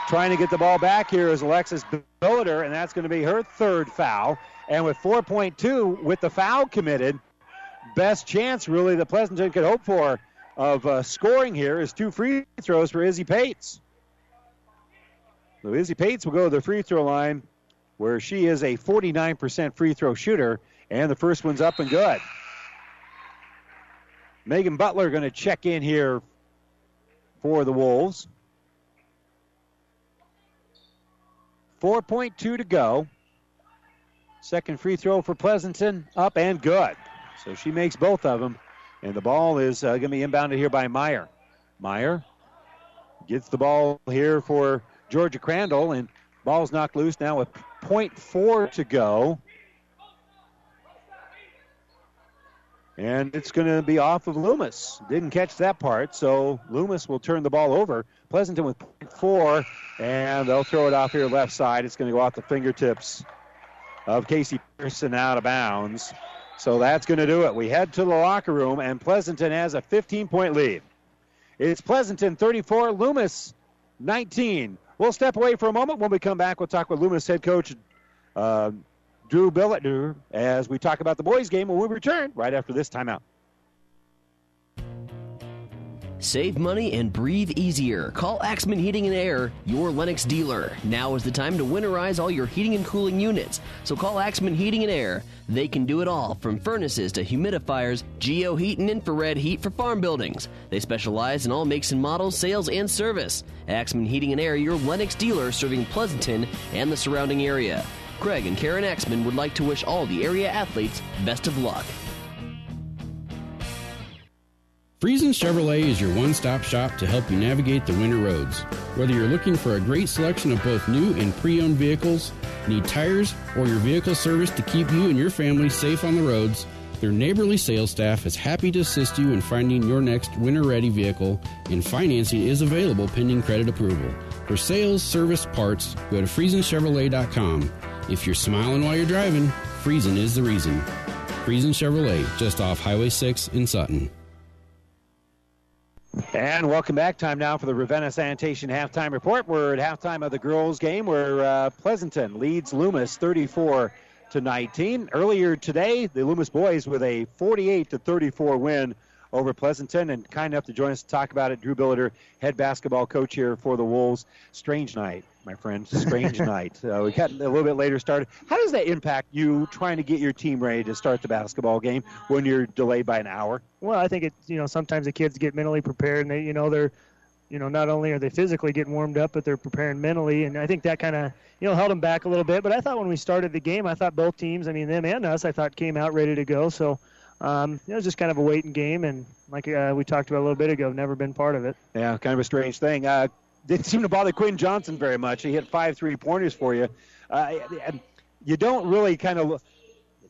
Trying to get the ball back here is Alexis Billiter, and that's going to be her third foul. And with 4.2 with the foul committed, best chance really that Pleasanton could hope for of uh, scoring here is two free throws for Izzy Pates. So Izzy Pates will go to the free throw line where she is a 49% free throw shooter, and the first one's up and good. Megan Butler going to check in here for the Wolves. 4.2 to go. Second free throw for Pleasanton, up and good. So she makes both of them. And the ball is uh, going to be inbounded here by Meyer. Meyer gets the ball here for Georgia Crandall, and ball's knocked loose now with 0.4 to go. And it's going to be off of Loomis. Didn't catch that part, so Loomis will turn the ball over. Pleasanton with 0.4, and they'll throw it off here left side. It's going to go off the fingertips of Casey Pearson out of bounds. So that's going to do it. We head to the locker room, and Pleasanton has a 15 point lead. It's Pleasanton 34, Loomis 19. We'll step away for a moment. When we come back, we'll talk with Loomis head coach uh, Drew Billiter as we talk about the boys' game when we return right after this timeout. Save money and breathe easier. Call Axman Heating and Air, your Lennox dealer. Now is the time to winterize all your heating and cooling units. So call Axman Heating and Air. They can do it all, from furnaces to humidifiers, geo heat and infrared heat for farm buildings. They specialize in all makes and models, sales, and service. Axman Heating and Air, your Lennox dealer serving Pleasanton and the surrounding area. Craig and Karen Axman would like to wish all the area athletes best of luck. Friesen Chevrolet is your one stop shop to help you navigate the winter roads. Whether you're looking for a great selection of both new and pre owned vehicles, need tires, or your vehicle service to keep you and your family safe on the roads, their neighborly sales staff is happy to assist you in finding your next winter ready vehicle, and financing is available pending credit approval. For sales, service, parts, go to FriesenChevrolet.com. If you're smiling while you're driving, Friesen is the reason. Friesen Chevrolet, just off Highway 6 in Sutton. And welcome back. Time now for the Ravenna Sanitation halftime report. We're at halftime of the girls' game where uh, Pleasanton leads Loomis 34 to 19. Earlier today, the Loomis boys with a 48 to 34 win over Pleasanton, and kind enough to join us to talk about it. Drew Billiter, head basketball coach here for the Wolves. Strange night, my friend. Strange night. Uh, we got a little bit later started. How does that impact you trying to get your team ready to start the basketball game when you're delayed by an hour? Well, I think it. You know, sometimes the kids get mentally prepared, and they, you know, they're you know, not only are they physically getting warmed up, but they're preparing mentally. And I think that kind of, you know, held them back a little bit. But I thought when we started the game, I thought both teams, I mean, them and us, I thought came out ready to go. So um, it was just kind of a waiting game. And like uh, we talked about a little bit ago, never been part of it. Yeah, kind of a strange thing. Uh, didn't seem to bother Quinn Johnson very much. He hit five three pointers for you. Uh, you don't really kind of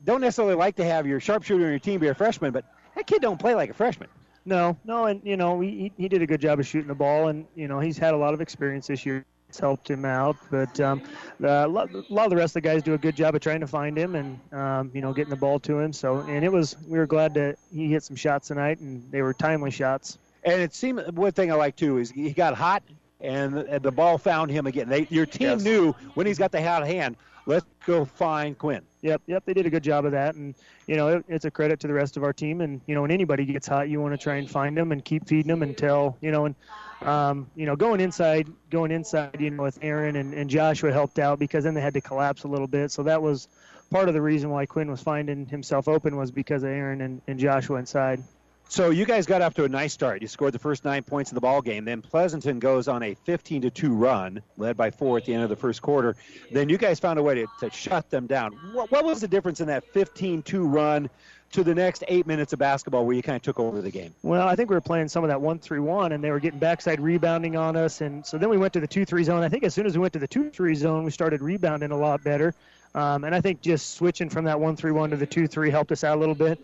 don't necessarily like to have your sharpshooter on your team be a freshman, but that kid don't play like a freshman. No, no, and you know he he did a good job of shooting the ball, and you know he's had a lot of experience this year. It's helped him out, but um, a lot of the rest of the guys do a good job of trying to find him and um, you know getting the ball to him. So, and it was we were glad that he hit some shots tonight, and they were timely shots. And it seemed one thing I like too is he got hot, and the ball found him again. They, your team yes. knew when he's got the hot hand let's go find Quinn. Yep, yep, they did a good job of that, and you know it, it's a credit to the rest of our team. And you know when anybody gets hot, you want to try and find them and keep feeding them until you know and um, you know going inside, going inside, you know with Aaron and, and Joshua helped out because then they had to collapse a little bit. So that was part of the reason why Quinn was finding himself open was because of Aaron and, and Joshua inside. So you guys got off to a nice start. You scored the first nine points in the ball game. Then Pleasanton goes on a 15 to two run, led by four at the end of the first quarter. Then you guys found a way to, to shut them down. What, what was the difference in that 15-2 run to the next eight minutes of basketball where you kind of took over the game? Well, I think we were playing some of that one-three-one, and they were getting backside rebounding on us. And so then we went to the two-three zone. I think as soon as we went to the two-three zone, we started rebounding a lot better. Um, and I think just switching from that one-three-one to the two-three helped us out a little bit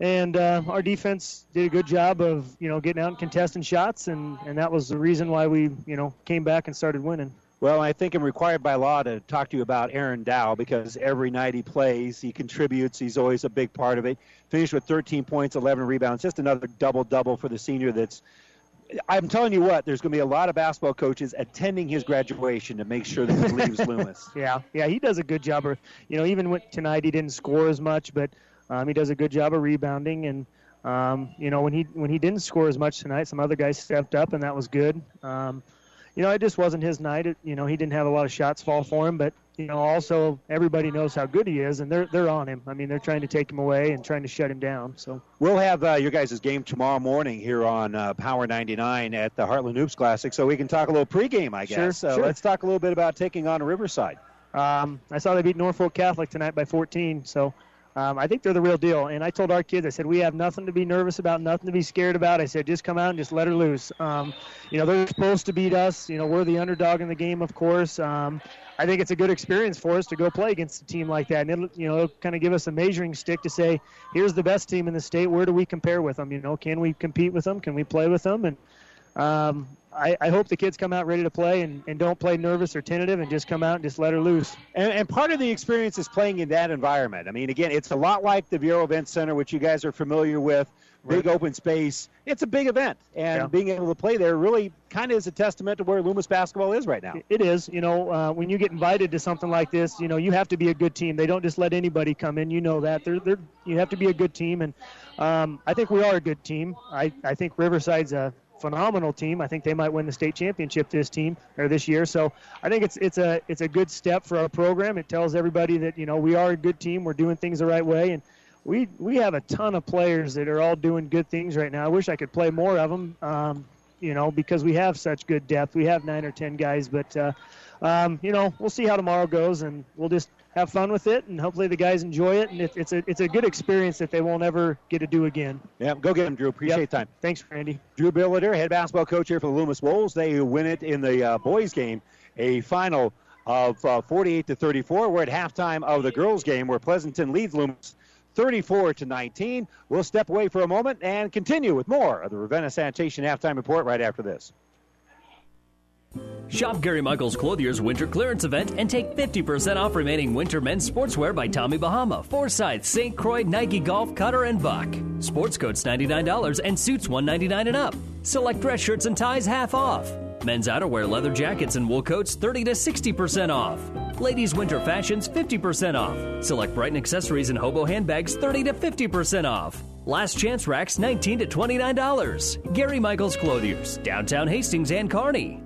and uh, our defense did a good job of you know getting out and contesting shots, and and that was the reason why we you know came back and started winning. Well, I think I'm required by law to talk to you about Aaron Dow because every night he plays, he contributes. He's always a big part of it. Finished with 13 points, 11 rebounds, just another double double for the senior. That's I'm telling you what, there's going to be a lot of basketball coaches attending his graduation to make sure that he leaves Loomis. Yeah, yeah, he does a good job. Of, you know, even tonight he didn't score as much, but um, he does a good job of rebounding, and um, you know when he when he didn't score as much tonight, some other guys stepped up, and that was good. Um, you know, it just wasn't his night. It, you know, he didn't have a lot of shots fall for him, but you know, also everybody knows how good he is, and they're they're on him. I mean, they're trying to take him away and trying to shut him down. So we'll have uh, your guys' game tomorrow morning here on uh, Power 99 at the Heartland Hoops Classic, so we can talk a little pregame, I guess. Sure, so sure. let's talk a little bit about taking on Riverside. Um, I saw they beat Norfolk Catholic tonight by 14, so um, I think they're the real deal. And I told our kids, I said, we have nothing to be nervous about, nothing to be scared about. I said, just come out and just let her loose. Um, you know, they're supposed to beat us. You know, we're the underdog in the game, of course. Um, I think it's a good experience for us to go play against a team like that. And it'll, you know, it'll kind of give us a measuring stick to say, here's the best team in the state. Where do we compare with them? You know, can we compete with them? Can we play with them? And um, I, I, hope the kids come out ready to play and, and don't play nervous or tentative and just come out and just let her loose. And, and part of the experience is playing in that environment. I mean, again, it's a lot like the Viaero Event Center, which you guys are familiar with. Big open space. It's a big event, and yeah. being able to play there really kind of is a testament to where Loomis basketball is right now. It is. You know, uh, when you get invited to something like this, you know, you have to be a good team. They don't just let anybody come in. You know that. They're, they're, you have to be a good team, and um, I think we are a good team. I, I think Riverside's a phenomenal team. I think they might win the state championship this team or this year. So I think it's it's a it's a good step for our program. It tells everybody that you know we are a good team. We're doing things the right way, and we we have a ton of players that are all doing good things right now. I wish I could play more of them. Um, you know, because we have such good depth. We have nine or ten guys, but uh, um, you know, we'll see how tomorrow goes, and we'll just have fun with it, and hopefully the guys enjoy it, and it, it's a it's a good experience that they won't ever get to do again. Yeah, go get them, Drew. Appreciate Yep. time. Thanks, Randy. Drew Billiter, head basketball coach here for the Loomis Wolves. They win it in the uh, boys' game, a final of uh, 48 to 34. We're at halftime of the girls' game where Pleasanton leads Loomis 34 to 19. We'll step away for a moment and continue with more of the Ravenna Sanitation halftime report right after this. Shop Gary Michaels Clothier's winter clearance event and take 50% off remaining winter men's sportswear by Tommy Bahama, Forsyth, St. Croix, Nike Golf, Cutter, and Buck. Sports coats $99 and suits 199 and up. Select dress shirts and ties half off. Men's outerwear, leather jackets, and wool coats 30 to 60% off. Ladies' winter fashions 50% off. Select Brighton accessories and hobo handbags 30 to 50% off. Last chance racks 19 to $29. Gary Michaels Clothiers, downtown Hastings and Kearney.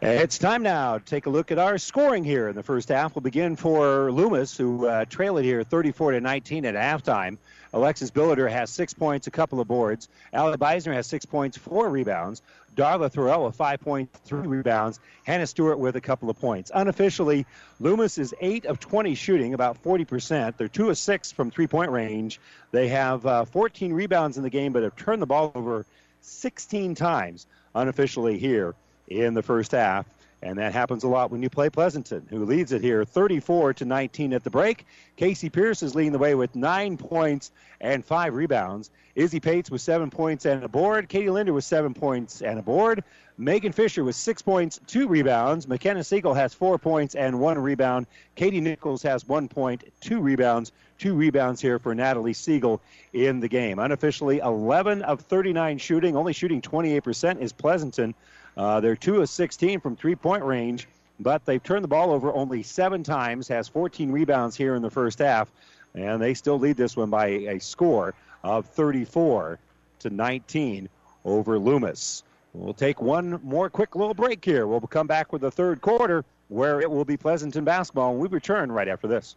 It's time now to take a look at our scoring here in the first half. We'll begin for Loomis, who uh, trail it here 34 to 19 at halftime. Alexis Billiter has six points, a couple of boards. Allie Beisner has six points, four rebounds. Darla Thorell with five points, three rebounds. Hannah Stewart with a couple of points. Unofficially, Loomis is 8 of 20 shooting, about 40%. They're 2 of 6 from three point range. They have uh, 14 rebounds in the game, but have turned the ball over 16 times unofficially here in the first half. And that happens a lot when you play Pleasanton, who leads it here 34 to 19 at the break. Casey Pierce is leading the way with nine points and five rebounds. Izzy Pates with seven points and a board. Katie Linder with seven points and a board. Megan Fisher with six points, two rebounds. McKenna Siegel has four points and one rebound. Katie Nichols has one point, two rebounds. Two rebounds here for Natalie Siegel in the game. Unofficially, 11 of 39 shooting, only shooting 28% is Pleasanton. Uh, they're 2 of 16 from three point range, but they've turned the ball over only seven times, has 14 rebounds here in the first half, and they still lead this one by a score of 34 to 19 over Loomis. We'll take one more quick little break here. We'll come back with the third quarter where it will be Pleasanton basketball, and we return right after this.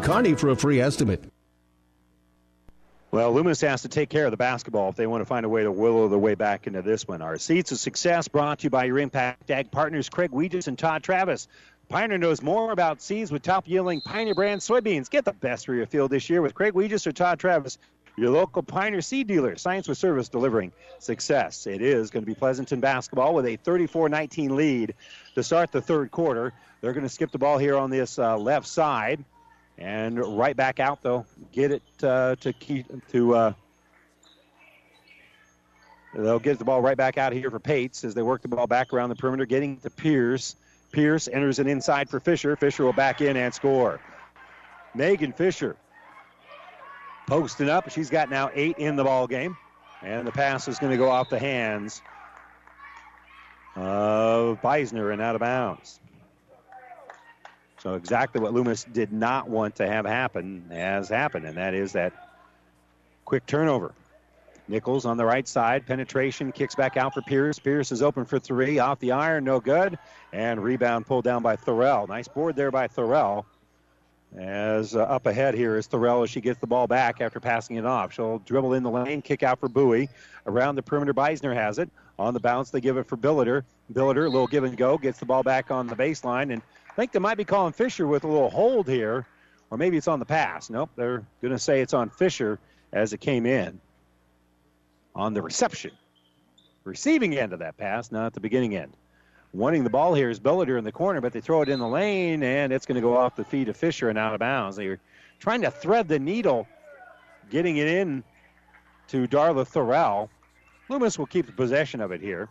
Kearney for a free estimate. Well, Loomis has to take care of the basketball if they want to find a way to willow their way back into this one. Our Seeds of Success brought to you by your Impact Ag partners, Craig Weegis and Todd Travis. Pioneer knows more about seeds with top yielding Pioneer brand soybeans. Get the best for your field this year with Craig Weegis or Todd Travis, your local Pioneer seed dealer. Science with service delivering success. It is going to be Pleasanton basketball with a 34 19 lead to start the third quarter. They're going to skip the ball here on this uh, left side. And right back out though, get it uh, to keep to. Uh, they'll get the ball right back out here for Pates as they work the ball back around the perimeter, getting to Pierce. Pierce enters it inside for Fisher. Fisher will back in and score. Megan Fisher posting up. She's got now eight in the ball game, and the pass is going to go off the hands of Beisner and out of bounds. So exactly what Loomis did not want to have happen has happened, and that is that quick turnover. Nichols on the right side. Penetration kicks back out for Pierce. Pierce is open for three. Off the iron, no good. And rebound pulled down by Thorell. Nice board there by Thorell. As uh, up ahead here is Thorell as she gets the ball back after passing it off. She'll dribble in the lane, kick out for Bowie. Around the perimeter, Beisner has it. On the bounce, they give it for Billiter. Billiter, a little give and go, gets the ball back on the baseline. And I think they might be calling Fisher with a little hold here, or maybe it's on the pass. Nope, they're going to say it's on Fisher as it came in on the reception. Receiving end of that pass, not the beginning end. Wanting the ball here is Billiter in the corner, but they throw it in the lane, and it's going to go off the feet of Fisher and out of bounds. They're trying to thread the needle, getting it in to Darla Thorell. Loomis will keep possession of it here,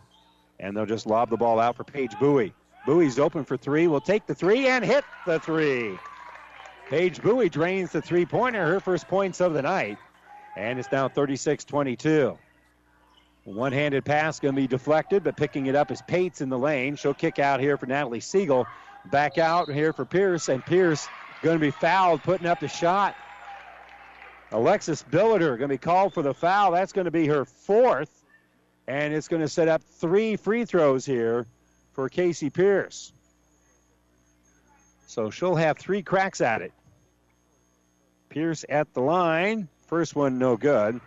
and they'll just lob the ball out for Paige Bowie. Bowie's open for three, will take the three and hit the three. Paige Bowie drains the three pointer, her first points of the night, and it's now 36 22. One handed pass going to be deflected, but picking it up is Pates in the lane. She'll kick out here for Natalie Siegel. Back out here for Pierce, and Pierce going to be fouled, putting up the shot. Alexis Billiter going to be called for the foul. That's going to be her fourth, and it's going to set up three free throws here for Casey Pierce. So she'll have three cracks at it. Pierce at the line. First one, no good.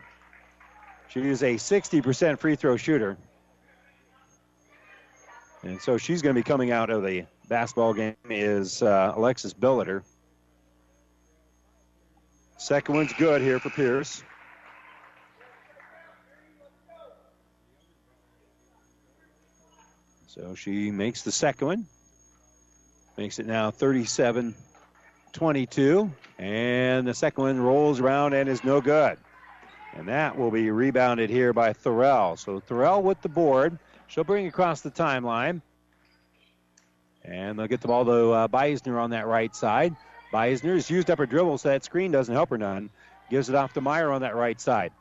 She is a 60% free throw shooter. And so she's going to be coming out of the basketball game is uh, Alexis Billiter. Second one's good here for Pierce. So she makes the second one. Makes it now 37 22. And the second one rolls around and is no good. And that will be rebounded here by Thorell. So Thorell with the board. She'll bring across the timeline. And they'll get the ball to uh, Beisner on that right side. Beisner has used up her dribble, so that screen doesn't help her none. Gives it off to Meyer on that right side.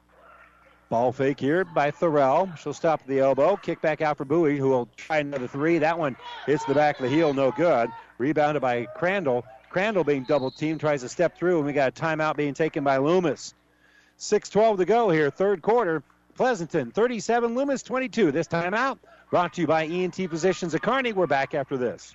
Ball fake here by Thorell. She'll stop at the elbow. Kick back out for Bowie, who will try another three. That one hits the back of the heel, no good. Rebounded by Crandall. Crandall being double teamed, tries to step through, and we got a timeout being taken by Loomis. 6-12 to go here, third quarter. Pleasanton 37, Loomis 22. This timeout brought to you by ENT Physicians at Kearney. We're back after this.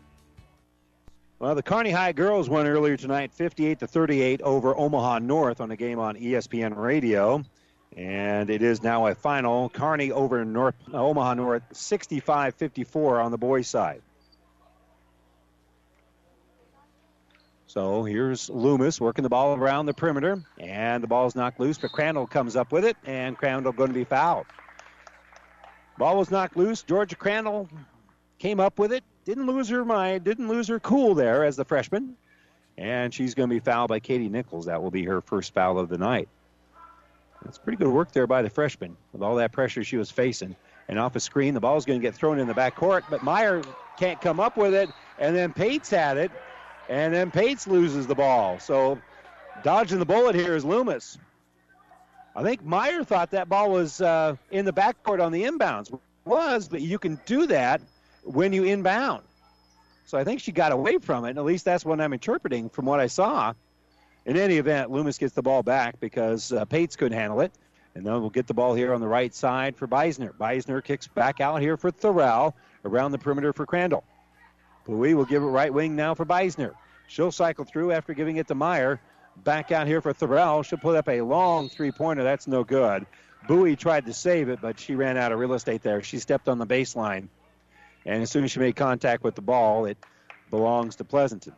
Well, the Kearney High girls won earlier tonight, 58 to 38 over Omaha North on a game on ESPN Radio, and it is now a final. Kearney over North uh, Omaha North, 65-54 on the boys' side. So here's Loomis working the ball around the perimeter, and the ball's knocked loose, but Crandall comes up with it, and Crandall going to be fouled. Ball was knocked loose. Georgia Crandall came up with it, didn't lose her mind, didn't lose her cool there as the freshman, and she's going to be fouled by Katie Nichols. That will be her first foul of the night. That's pretty good work there by the freshman with all that pressure she was facing. And off a screen, the ball's going to get thrown in the back court, but Meyer can't come up with it, and then Pates had it, and then Pates loses the ball. So dodging the bullet here is Loomis. I think Meyer thought that ball was uh, in the backcourt on the inbounds. Was, but you can do that when you inbound. So I think she got away from it. At least that's what I'm interpreting from what I saw. In any event, Loomis gets the ball back because uh, Pates couldn't handle it. And then we'll get the ball here on the right side for Beisner. Beisner kicks back out here for Thorell around the perimeter for Crandall. Bowie will give it right wing now for Beisner. She'll cycle through after giving it to Meyer. Back out here for Thorell. She'll put up a long three pointer. That's no good. Bowie tried to save it, but she ran out of real estate there. She stepped on the baseline. And as soon as she made contact with the ball, it belongs to Pleasanton.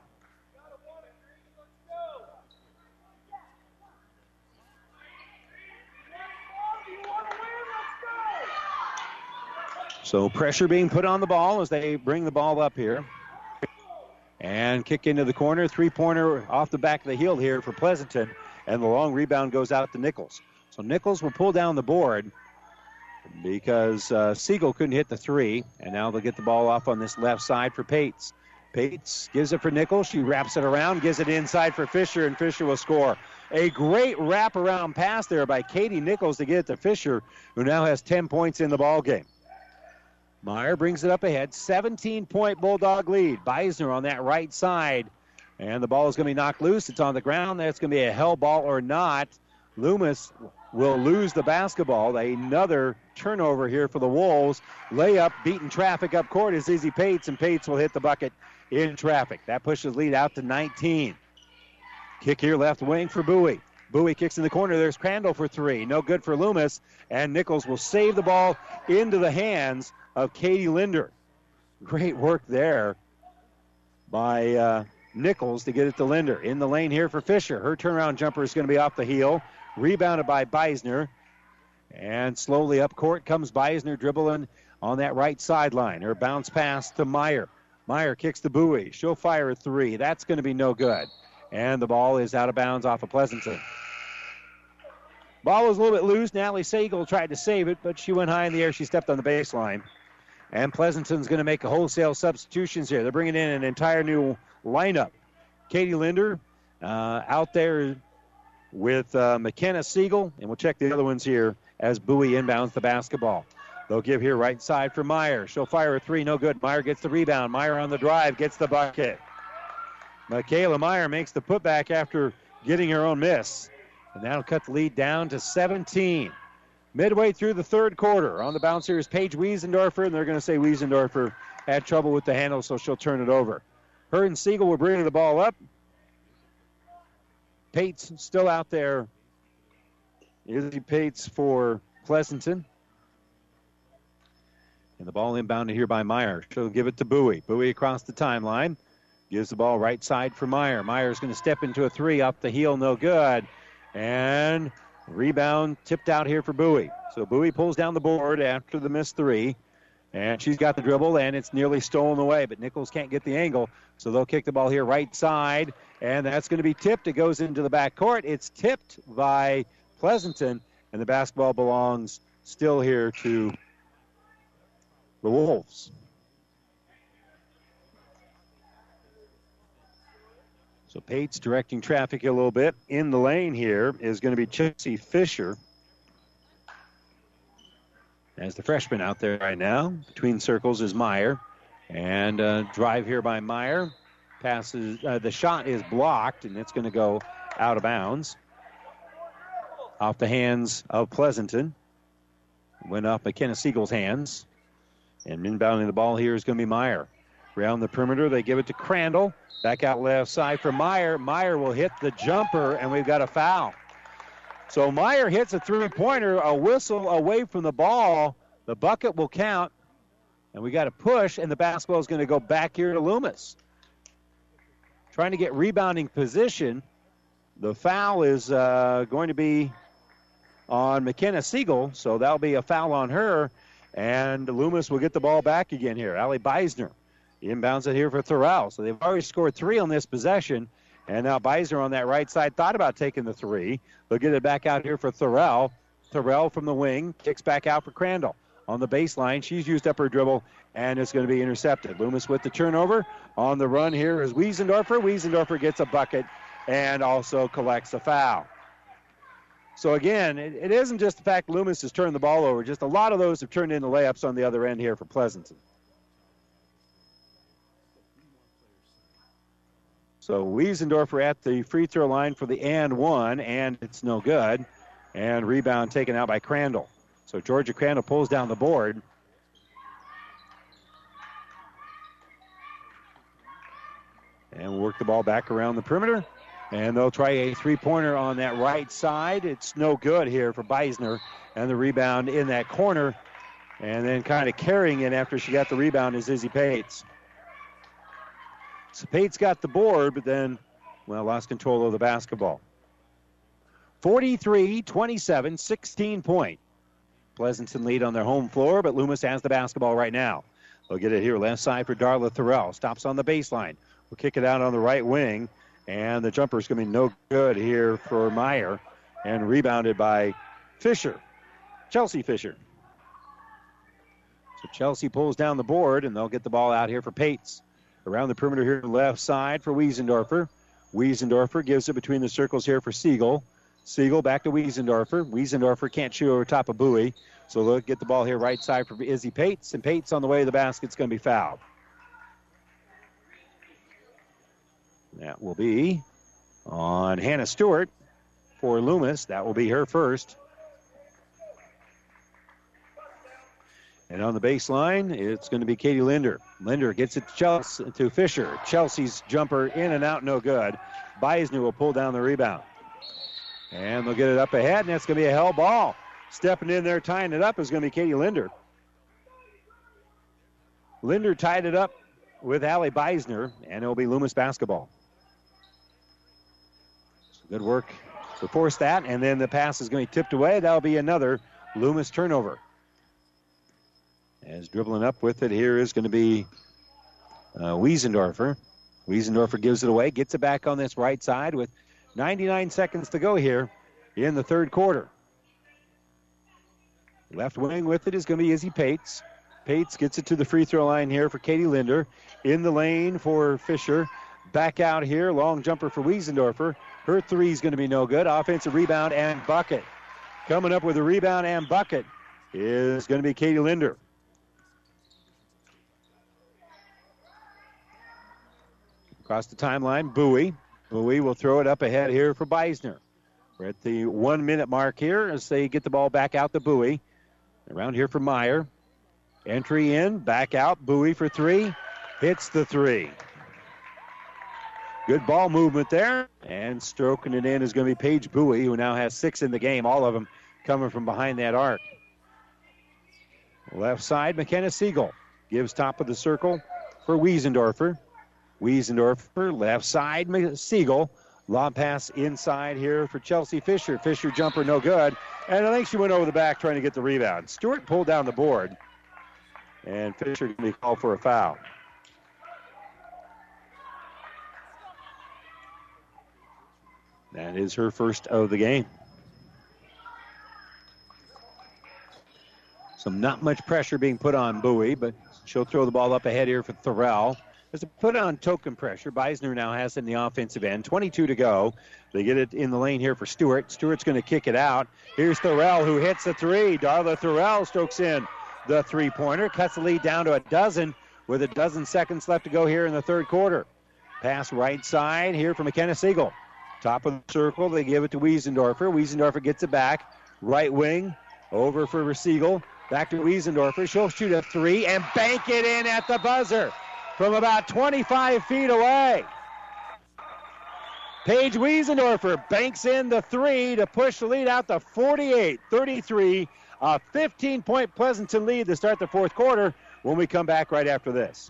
So pressure being put on the ball as they bring the ball up here. And kick into the corner. Three pointer off the back of the heel here for Pleasanton. and the long rebound goes out to Nichols. So Nichols will pull down the board because uh, Siegel couldn't hit the three, and now they'll get the ball off on this left side for Pates. Pates gives it for Nichols. She wraps it around, gives it inside for Fisher, and Fisher will score. A great wraparound pass there by Katie Nichols to get it to Fisher, who now has 10 points in the ball game. Meyer brings it up ahead. 17 point Bulldog lead. Beisner on that right side. And the ball is going to be knocked loose. It's on the ground. That's going to be a hell ball or not. Loomis will lose the basketball. Another turnover here for the Wolves. Layup, beating traffic up court is Izzy Pates, and Pates will hit the bucket in traffic. That pushes lead out to 19. Kick here left wing for Bowie. Bowie kicks in the corner. There's Crandall for three. No good for Loomis. And Nichols will save the ball into the hands of Katie Linder. Great work there by uh, Nichols to get it to Linder. In the lane here for Fisher. Her turnaround jumper is going to be off the heel. Rebounded by Beisner. And slowly up court comes Beisner dribbling on that right sideline. Her bounce pass to Meyer. Meyer kicks the Bowie. She'll fire a three. That's going to be no good. And the ball is out of bounds off of Pleasanton. Ball was a little bit loose. Natalie Siegel tried to save it, but she went high in the air. She stepped on the baseline. And Pleasanton's going to make a wholesale substitutions here. They're bringing in an entire new lineup. Katie Linder uh, out there with uh, McKenna Siegel, and we'll check the other ones here as Bowie inbounds the basketball. They'll give here right side for Meyer. She'll fire a three, no good. Meyer gets the rebound. Meyer on the drive gets the bucket. Michaela Meyer makes the putback after getting her own miss. And that'll cut the lead down to 17. Midway through the third quarter, on the bounce here is Paige Wiesendorfer, and they're going to say Wiesendorfer had trouble with the handle, so she'll turn it over. Her and Siegel will bring the ball up. Pates still out there. Izzy Pates for Pleasanton. And the ball inbounded here by Meyer. She'll give it to Bowie. Bowie across the timeline. Gives the ball right side for Meyer. Meyer's going to step into a three up the heel, no good. And rebound tipped out here for Bowie. So Bowie pulls down the board after the missed three. And she's got the dribble, and it's nearly stolen away. But Nichols can't get the angle, so they'll kick the ball here right side. And that's going to be tipped. It goes into the back court. It's tipped by Pleasanton, and the basketball belongs still here to the Wolves. So Pate's directing traffic a little bit. In the lane here is going to be Chelsea Fisher. As the freshman out there right now. Between circles is Meyer. And uh, drive here by Meyer. Passes. Uh, the shot is blocked, and it's going to go out of bounds. Off the hands of Pleasanton. Went off McKenna Siegel's hands. And inbounding the ball here is going to be Meyer. Around the perimeter, they give it to Crandall. Back out left side for Meyer. Meyer will hit the jumper, and we've got a foul. So Meyer hits a three pointer, a whistle away from the ball. The bucket will count, and we got a push, and the basketball is going to go back here to Loomis. Trying to get rebounding position. The foul is uh, going to be on McKenna Siegel, so that'll be a foul on her, and Loomis will get the ball back again here. Ali Beisner inbounds it here for Thorell. So they've already scored three on this possession. And now Beisner on that right side thought about taking the three. They'll get it back out here for Thorell. Thorell from the wing kicks back out for Crandall. On the baseline, she's used up her dribble and it's going to be intercepted. Loomis with the turnover. On the run here is Wiesendorfer. Wiesendorfer gets a bucket and also collects a foul. So again, it, it isn't just the fact Loomis has turned the ball over. Just a lot of those have turned into layups on the other end here for Pleasanton. So Wiesendorfer at the free throw line for the and one, and it's no good. And rebound taken out by Crandall. So Georgia Crandall pulls down the board. And we'll work the ball back around the perimeter. And they'll try a three pointer on that right side. It's no good here for Beisner. And the rebound in that corner. And then kind of carrying it after she got the rebound is Izzy Pates. So Pate's got the board, but then, well, lost control of the basketball. 43 27, 16 point. Pleasanton lead on their home floor, but Loomis has the basketball right now. They'll get it here left side for Darla Thorell. Stops on the baseline. We'll kick it out on the right wing. And the jumper is going to be no good here for Meyer and rebounded by Fisher, Chelsea Fisher. So Chelsea pulls down the board and they'll get the ball out here for Pates. Around the perimeter here, left side for Wiesendorfer. Wiesendorfer gives it between the circles here for Siegel. Siegel back to Wiesendorfer. Wiesendorfer can't shoot over top of Bowie. So they'll get the ball here right side for Izzy Pates. And Pates on the way to the basket's going to be fouled. That will be on Hannah Stewart for Loomis. That will be her first. And on the baseline, it's going to be Katie Linder. Linder gets it to, Chelsea, to Fisher. Chelsea's jumper in and out, no good. Beisner will pull down the rebound. And they'll get it up ahead, and that's going to be a hell ball. Stepping in there, tying it up is going to be Katie Linder. Linder tied it up with Allie Beisner, and it'll be Loomis basketball. Good work to force that, and then the pass is going to be tipped away. That'll be another Loomis turnover. As dribbling up with it here is going to be uh, Wiesendorfer. Wiesendorfer gives it away, gets it back on this right side with 99 seconds to go here in the third quarter. Left wing with it is going to be Izzy Pates. Pates gets it to the free throw line here for Katie Linder. In the lane for Fisher. Back out here, long jumper for Wiesendorfer. Her three is going to be no good. Offensive rebound and bucket. Coming up with a rebound and bucket is going to be Katie Linder. Across the timeline, Bowie. Bowie will throw it up ahead here for Beisner. We're at the one minute mark here as they get the ball back out to Bowie. Around here for Meyer. Entry in, back out. Bowie for three. Hits the three. Good ball movement there. And stroking it in is going to be Paige Bowie, who now has six in the game, all of them coming from behind that arc. Left side, McKenna Siegel gives top of the circle for Wiesendorfer. Wiesendorfer, left side, Siegel. Lob pass inside here for Chelsea Fisher. Fisher jumper no good. And I think she went over the back trying to get the rebound. Stewart pulled down the board. And Fisher to be called for a foul. That is her first of the game. So not much pressure being put on Bowie, but she'll throw the ball up ahead here for Thorell. As to put on token pressure, Beisner now has it in the offensive end. 22 to go. They get it in the lane here for Stewart. Stewart's going to kick it out. Here's Thorell who hits the three. Darla Thorell strokes in the three pointer, cuts the lead down to a dozen with a dozen seconds left to go here in the third quarter. Pass right side here for McKenna Siegel. Top of the circle, they give it to Wiesendorfer. Wiesendorfer gets it back. Right wing, over for Siegel. Back to Wiesendorfer. She'll shoot a three and bank it in at the buzzer from about 25 feet away. Paige Wiesendorfer banks in the three to push the lead out to 48 33. A 15 point Pleasanton lead to start the fourth quarter when we come back right after this.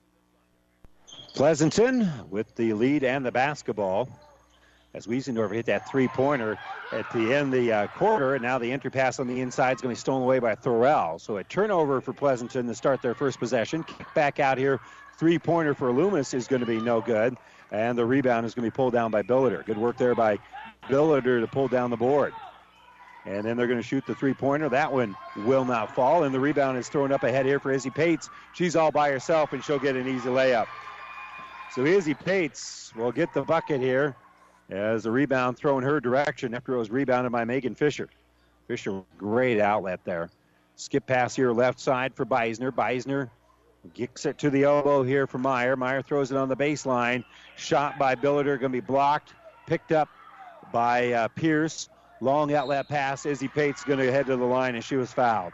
Pleasanton with the lead and the basketball. As Wiesendorfer hit that three pointer at the end of the uh, quarter, and now the entry pass on the inside is going to be stolen away by Thorell. So a turnover for Pleasanton to start their first possession. Kick back out here, three pointer for Loomis is going to be no good, and the rebound is going to be pulled down by Billiter. Good work there by Billiter to pull down the board. And then they're going to shoot the three pointer. That one will not fall, and the rebound is thrown up ahead here for Izzy Pates. She's all by herself, and she'll get an easy layup. So Izzy Pates will get the bucket here as the rebound thrown her direction after it was rebounded by Megan Fisher. Fisher, great outlet there. Skip pass here left side for Beisner. Beisner Gets it to the elbow here for Meyer. Meyer throws it on the baseline. Shot by Billiter, going to be blocked. Picked up by uh, Pierce. Long outlet pass. Izzy Pate's going to head to the line, and she was fouled.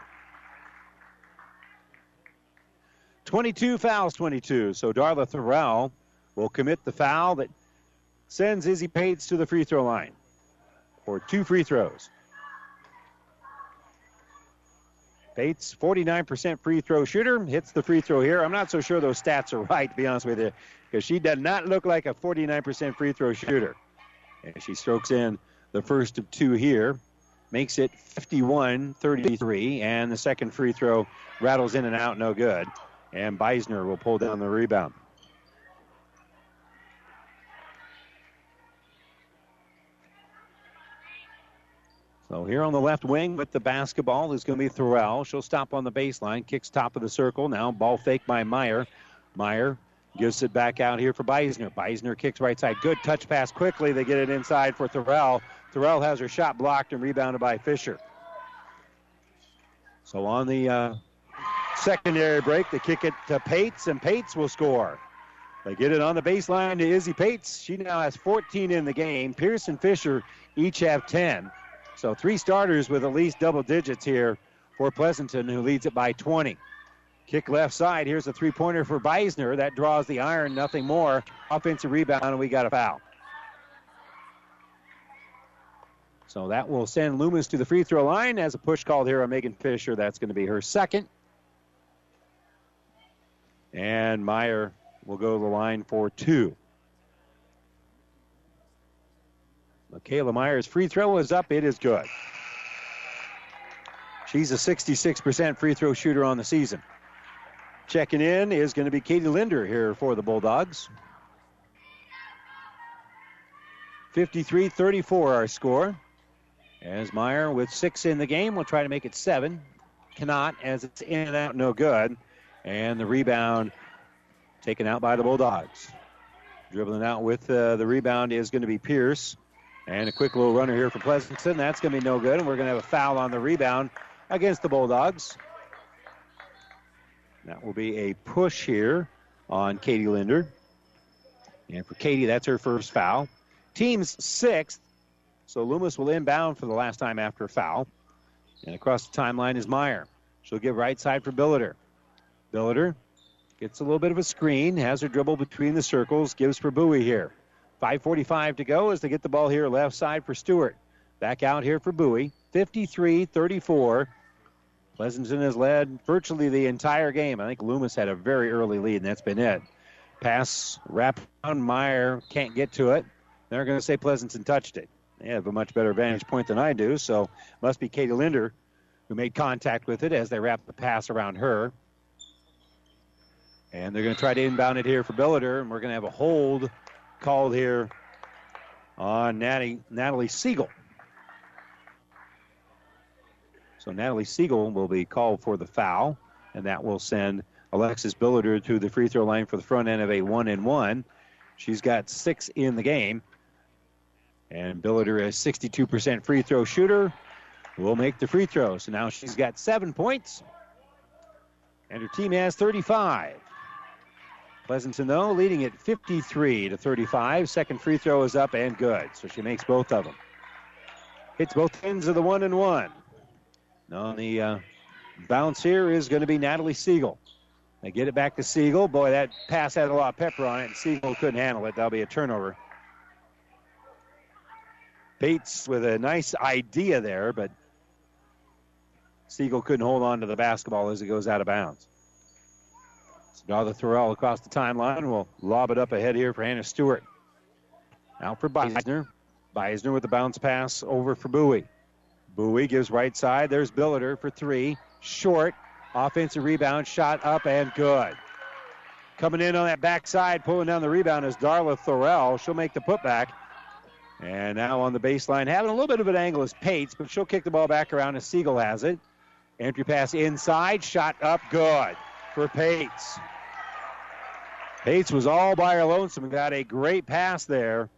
22 fouls, 22. So Darla Thorell will commit the foul that sends Izzy Pates to the free throw line for two free throws. Pates, 49% free throw shooter, hits the free throw here. I'm not so sure those stats are right, to be honest with you, because she does not look like a 49% free throw shooter. And she strokes in the first of two here, makes it 51 33, and the second free throw rattles in and out, no good. And Beisner will pull down the rebound. So here on the left wing with the basketball is going to be Thorell. She'll stop on the baseline, kicks top of the circle. Now ball fake by Meyer. Meyer gives it back out here for Beisner. Beisner kicks right side. Good touch pass quickly. They get it inside for Thorell. Thorell has her shot blocked and rebounded by Fisher. So on the uh, secondary break, they kick it to Pates, and Pates will score. They get it on the baseline to Izzy Pates. She now has 14 in the game. And Fisher each have 10. So three starters with at least double digits here for Pleasanton, who leads it by 20. Kick left side. Here's a three pointer for Beisner. That draws the iron, nothing more. Offensive rebound, and we got a foul. So that will send Loomis to the free throw line as a push called here on Megan Fisher. That's going to be her second. And Meyer will go to the line for two. Michaela Meyer's free throw is up. It is good. She's a 66% free throw shooter on the season. Checking in is going to be Katie Linder here for the Bulldogs. 53 34 our score. As Meyer with six in the game will try to make it seven. Cannot as it's in and out, no good. And the rebound taken out by the Bulldogs. Dribbling out with uh, the rebound is going to be Pierce. And a quick little runner here for Pleasanton. That's going to be no good. And we're going to have a foul on the rebound against the Bulldogs. That will be a push here on Katie Linder. And for Katie, that's her first foul. Team's sixth. So Loomis will inbound for the last time after a foul. And across the timeline is Meyer. She'll give right side for Billiter. Billiter gets a little bit of a screen, has her dribble between the circles, gives for Bowie here. 5.45 to go as they get the ball here left side for Stewart. Back out here for Bowie. 53 34. Pleasanton has led virtually the entire game. I think Loomis had a very early lead, and that's been it. Pass wrap on Meyer, can't get to it. They're going to say Pleasanton touched it. They have a much better vantage point than I do, so must be Katie Linder who made contact with it as they wrap the pass around her. And they're going to try to inbound it here for Billiter, and we're going to have a hold called here on Natty, Natalie Siegel. So Natalie Siegel will be called for the foul, and that will send Alexis Billiter to the free throw line for the front end of a one and one. She's got six in the game. And Billiter is 62% free throw shooter. Will make the free throw. So now she's got seven points. And her team has 35. Pleasanton, though, leading at 53 to 35. Second free throw is up and good. So she makes both of them. Hits both ends of the one and one. Now on the uh, bounce here is going to be Natalie Siegel. They get it back to Siegel. Boy, that pass had a lot of pepper on it, and Siegel couldn't handle it. That'll be a turnover. Pates with a nice idea there, but Siegel couldn't hold on to the basketball as it goes out of bounds. Now the Thorell across the timeline We'll lob it up ahead here for Hannah Stewart. Out for Beisner. Beisner with the bounce pass over for Bowie. Bowie gives right side. There's Billiter for three. Short. Offensive rebound. Shot up and good. Coming in on that backside, pulling down the rebound is Darla Thorell. She'll make the putback. And now on the baseline, having a little bit of an angle is Pates, but she'll kick the ball back around as Siegel has it. Entry pass inside, shot up good for Pates. Pates was all by her lonesome. Got a great pass there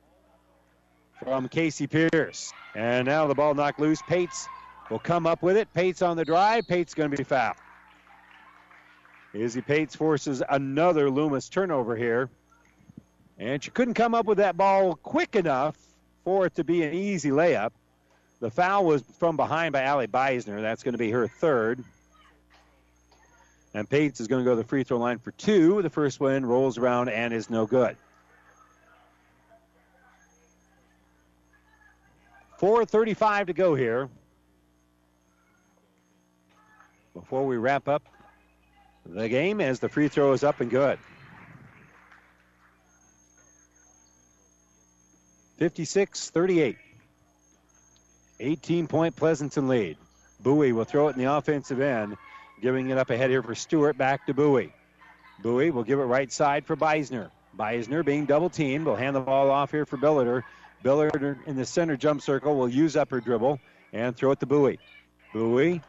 from Casey Pierce. And now the ball knocked loose. Pates will come up with it. Pates on the drive. Pates going to be fouled. Izzy Pates forces another Loomis turnover here. And she couldn't come up with that ball quick enough for it to be an easy layup. The foul was from behind by Allie Beisner. That's going to be her third. And Pates is going to go to the free throw line for two. The first one rolls around and is no good. 4.35 to go here. Before we wrap up the game, as the free throw is up and good. 56 38. 18 point Pleasanton lead. Bowie will throw it in the offensive end, giving it up ahead here for Stewart. Back to Bowie. Bowie will give it right side for Beisner. Beisner being double teamed will hand the ball off here for Billiter. Billiter in the center jump circle will use up her dribble and throw it to Bowie. Bowie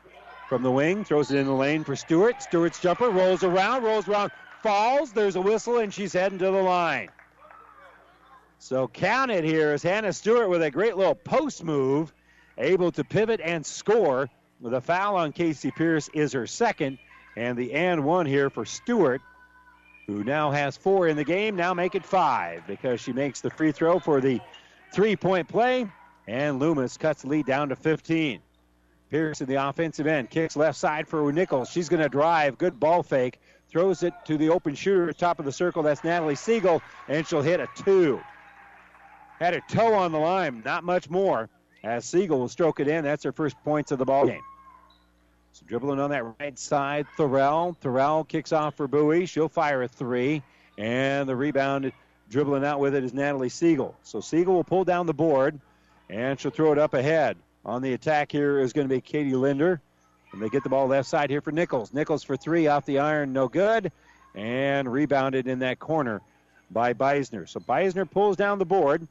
from the wing throws it in the lane for Stewart. Stewart's jumper rolls around, rolls around, falls. There's a whistle, and she's heading to the line. So count it here as Hannah Stewart with a great little post move, able to pivot and score. With a foul on Casey Pierce is her second, and the and one here for Stewart, who now has four in the game. Now make it five because she makes the free throw for the three point play, and Loomis cuts the lead down to 15. Pierce in the offensive end kicks left side for Nichols. She's going to drive. Good ball fake. Throws it to the open shooter, at top of the circle. That's Natalie Siegel, and she'll hit a two. Had her toe on the line, not much more. As Siegel will stroke it in. That's her first points of the ball game. So dribbling on that right side, Thorell. Thorell kicks off for Bowie. She'll fire a three. And the rebound dribbling out with it is Natalie Siegel. So Siegel will pull down the board, and she'll throw it up ahead. On the attack here is going to be Katie Linder. And they get the ball left side here for Nichols. Nichols for three off the iron, no good. And rebounded in that corner by Beisner. So Beisner pulls down the board.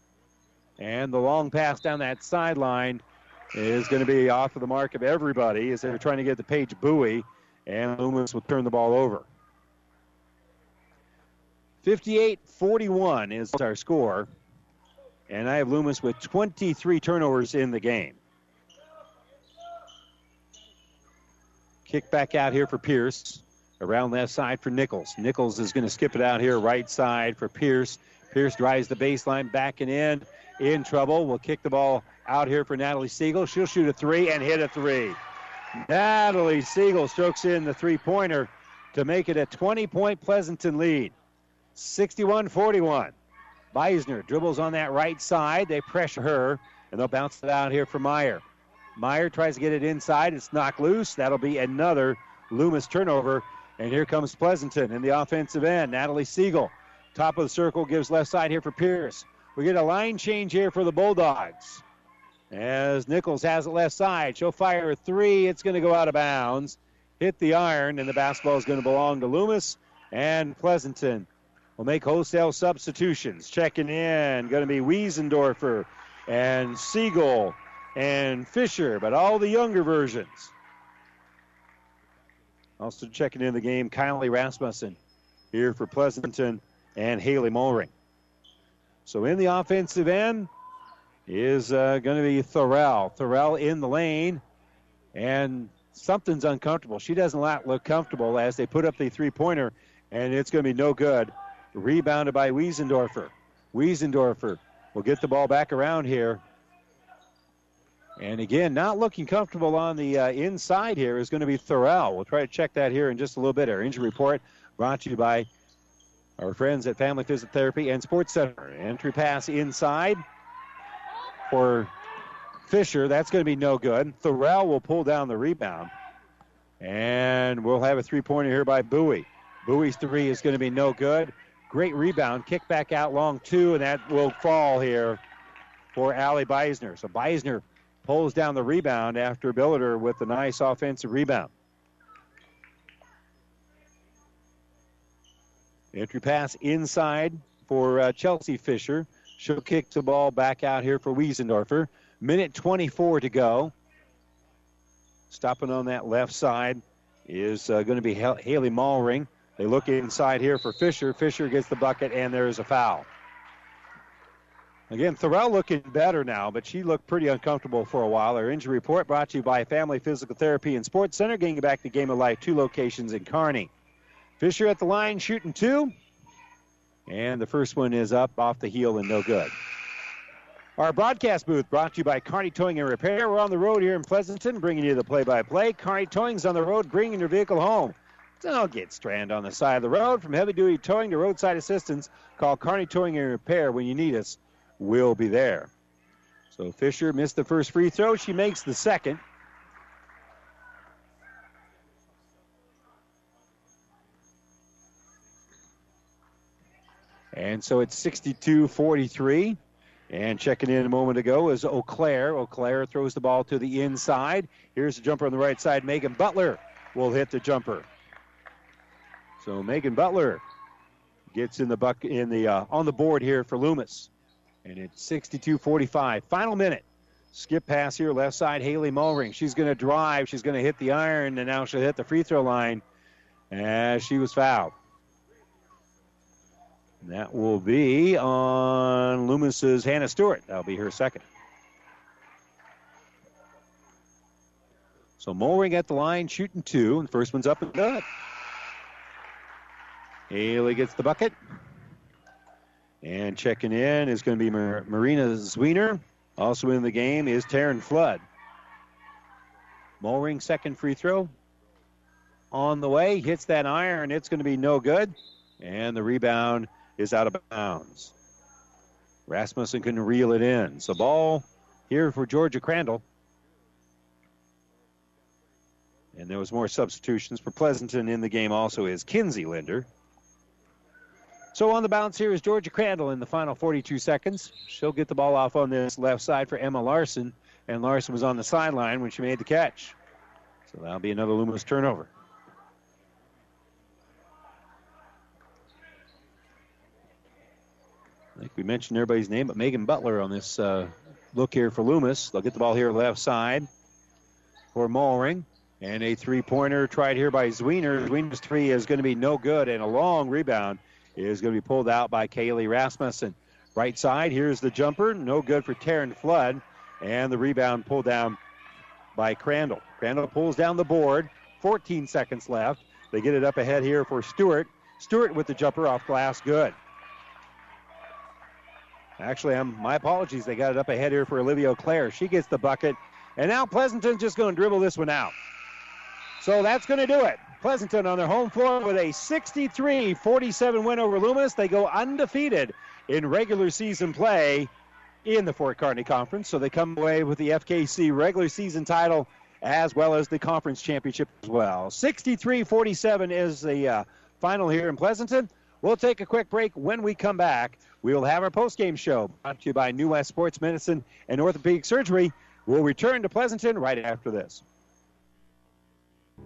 And the long pass down that sideline is going to be off of the mark of everybody as they're trying to get the Paige Bowie, And Loomis will turn the ball over. 58 41 is our score. And I have Loomis with 23 turnovers in the game. Kick back out here for Pierce. Around left side for Nichols. Nichols is going to skip it out here, right side for Pierce. Pierce drives the baseline back and in. In trouble. We'll kick the ball out here for Natalie Siegel. She'll shoot a three and hit a three. Natalie Siegel strokes in the three pointer to make it a 20 point Pleasanton lead. 61 41. Beisner dribbles on that right side. They pressure her, and they'll bounce it out here for Meyer. Meyer tries to get it inside. It's knocked loose. That'll be another Loomis turnover. And here comes Pleasanton in the offensive end. Natalie Siegel, top of the circle, gives left side here for Pierce. We get a line change here for the Bulldogs. As Nichols has it left side, she'll fire a three. It's going to go out of bounds, hit the iron, and the basketball is going to belong to Loomis and Pleasanton. Will make wholesale substitutions. Checking in, going to be Wiesendorfer and Siegel and Fisher, but all the younger versions. Also checking in the game, Kylie Rasmussen here for Pleasanton and Haley Mulring. So in the offensive end is uh, going to be Thorell. Thorell in the lane, and something's uncomfortable. She doesn't look comfortable as they put up the three pointer, and it's going to be no good. Rebounded by Wiesendorfer. Wiesendorfer will get the ball back around here. And again, not looking comfortable on the uh, inside here is going to be Thorell. We'll try to check that here in just a little bit. Our injury report brought to you by our friends at Family Physiotherapy and Sports Center. Entry pass inside for Fisher. That's going to be no good. Thorell will pull down the rebound. And we'll have a three pointer here by Bowie. Bowie's three is going to be no good. Great rebound. Kick back out long two, and that will fall here for Allie Beisner. So Beisner pulls down the rebound after Billiter with a nice offensive rebound. Entry pass inside for uh, Chelsea Fisher. She'll kick the ball back out here for Wiesendorfer. Minute 24 to go. Stopping on that left side is uh, going to be Haley Mulring. They look inside here for Fisher. Fisher gets the bucket, and there is a foul. Again, Thorell looking better now, but she looked pretty uncomfortable for a while. Our injury report brought to you by Family Physical Therapy and Sports Center, getting back to Game of Life, two locations in Kearney. Fisher at the line, shooting two. And the first one is up off the heel and no good. Our broadcast booth brought to you by Kearney Towing and Repair. We're on the road here in Pleasanton, bringing you the play-by-play. Kearney Towing's on the road, bringing your vehicle home. Don't get stranded on the side of the road. From heavy-duty towing to roadside assistance, call Kearney Towing and Repair when you need us We'll be there. So Fisher missed the first free throw. She makes the second. And so it's 62 43. And checking in a moment ago is Eau Claire. Eau Claire throws the ball to the inside. Here's the jumper on the right side. Megan Butler will hit the jumper. So Megan Butler gets in the buck in the uh, on the board here for Loomis. And it's 62-45. Final minute. Skip pass here, left side, Haley Mulring. She's going to drive. She's going to hit the iron, and now she'll hit the free throw line as she was fouled. That will be on Loomis's Hannah Stewart. That'll be her second. So Mulring at the line, shooting two. And the first one's up and good. Haley gets the bucket. And checking in is going to be Mar- Marina Zwiener. Also in the game is Taryn Flood. Mulring second free throw on the way. Hits that iron. It's going to be no good. And the rebound is out of bounds. Rasmussen can reel it in. So ball here for Georgia Crandall. And there was more substitutions for Pleasanton in the game also is Kinsey Linder. So on the bounce here is Georgia Crandall in the final 42 seconds. She'll get the ball off on this left side for Emma Larson, and Larson was on the sideline when she made the catch. So that'll be another Loomis turnover. I think we mentioned everybody's name, but Megan Butler on this uh, look here for Loomis. They'll get the ball here left side for Mulring. And a three-pointer tried here by Zwiener. Zwiener's three is going to be no good, and a long rebound is going to be pulled out by Kaylee Rasmussen. Right side, here's the jumper. No good for Taryn Flood. And the rebound pulled down by Crandall. Crandall pulls down the board. 14 seconds left. They get it up ahead here for Stewart. Stewart with the jumper off glass. Good. Actually, I'm, my apologies. They got it up ahead here for Olivia Clare. She gets the bucket. And now Pleasanton's just going to dribble this one out. So that's going to do it. Pleasanton on their home floor with a 63 47 win over Loomis. They go undefeated in regular season play in the Fort Kearney Conference. So they come away with the FKC regular season title as well as the conference championship as well. 63 47 is the uh, final here in Pleasanton. We'll take a quick break. When we come back, we will have our post-game show brought to you by New West Sports Medicine and Orthopedic Surgery. We'll return to Pleasanton right after this.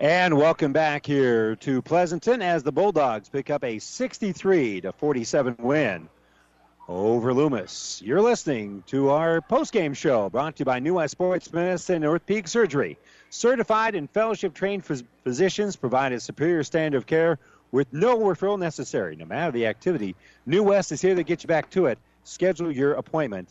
And welcome back here to Pleasanton as the Bulldogs pick up a 63 to 47 win over Loomis. You're listening to our post-game show brought to you by New West Sports Medicine and Orthopedic Surgery. Certified and fellowship trained phys- physicians provide a superior standard of care with no referral necessary. No matter the activity, New West is here to get you back to it. Schedule your appointment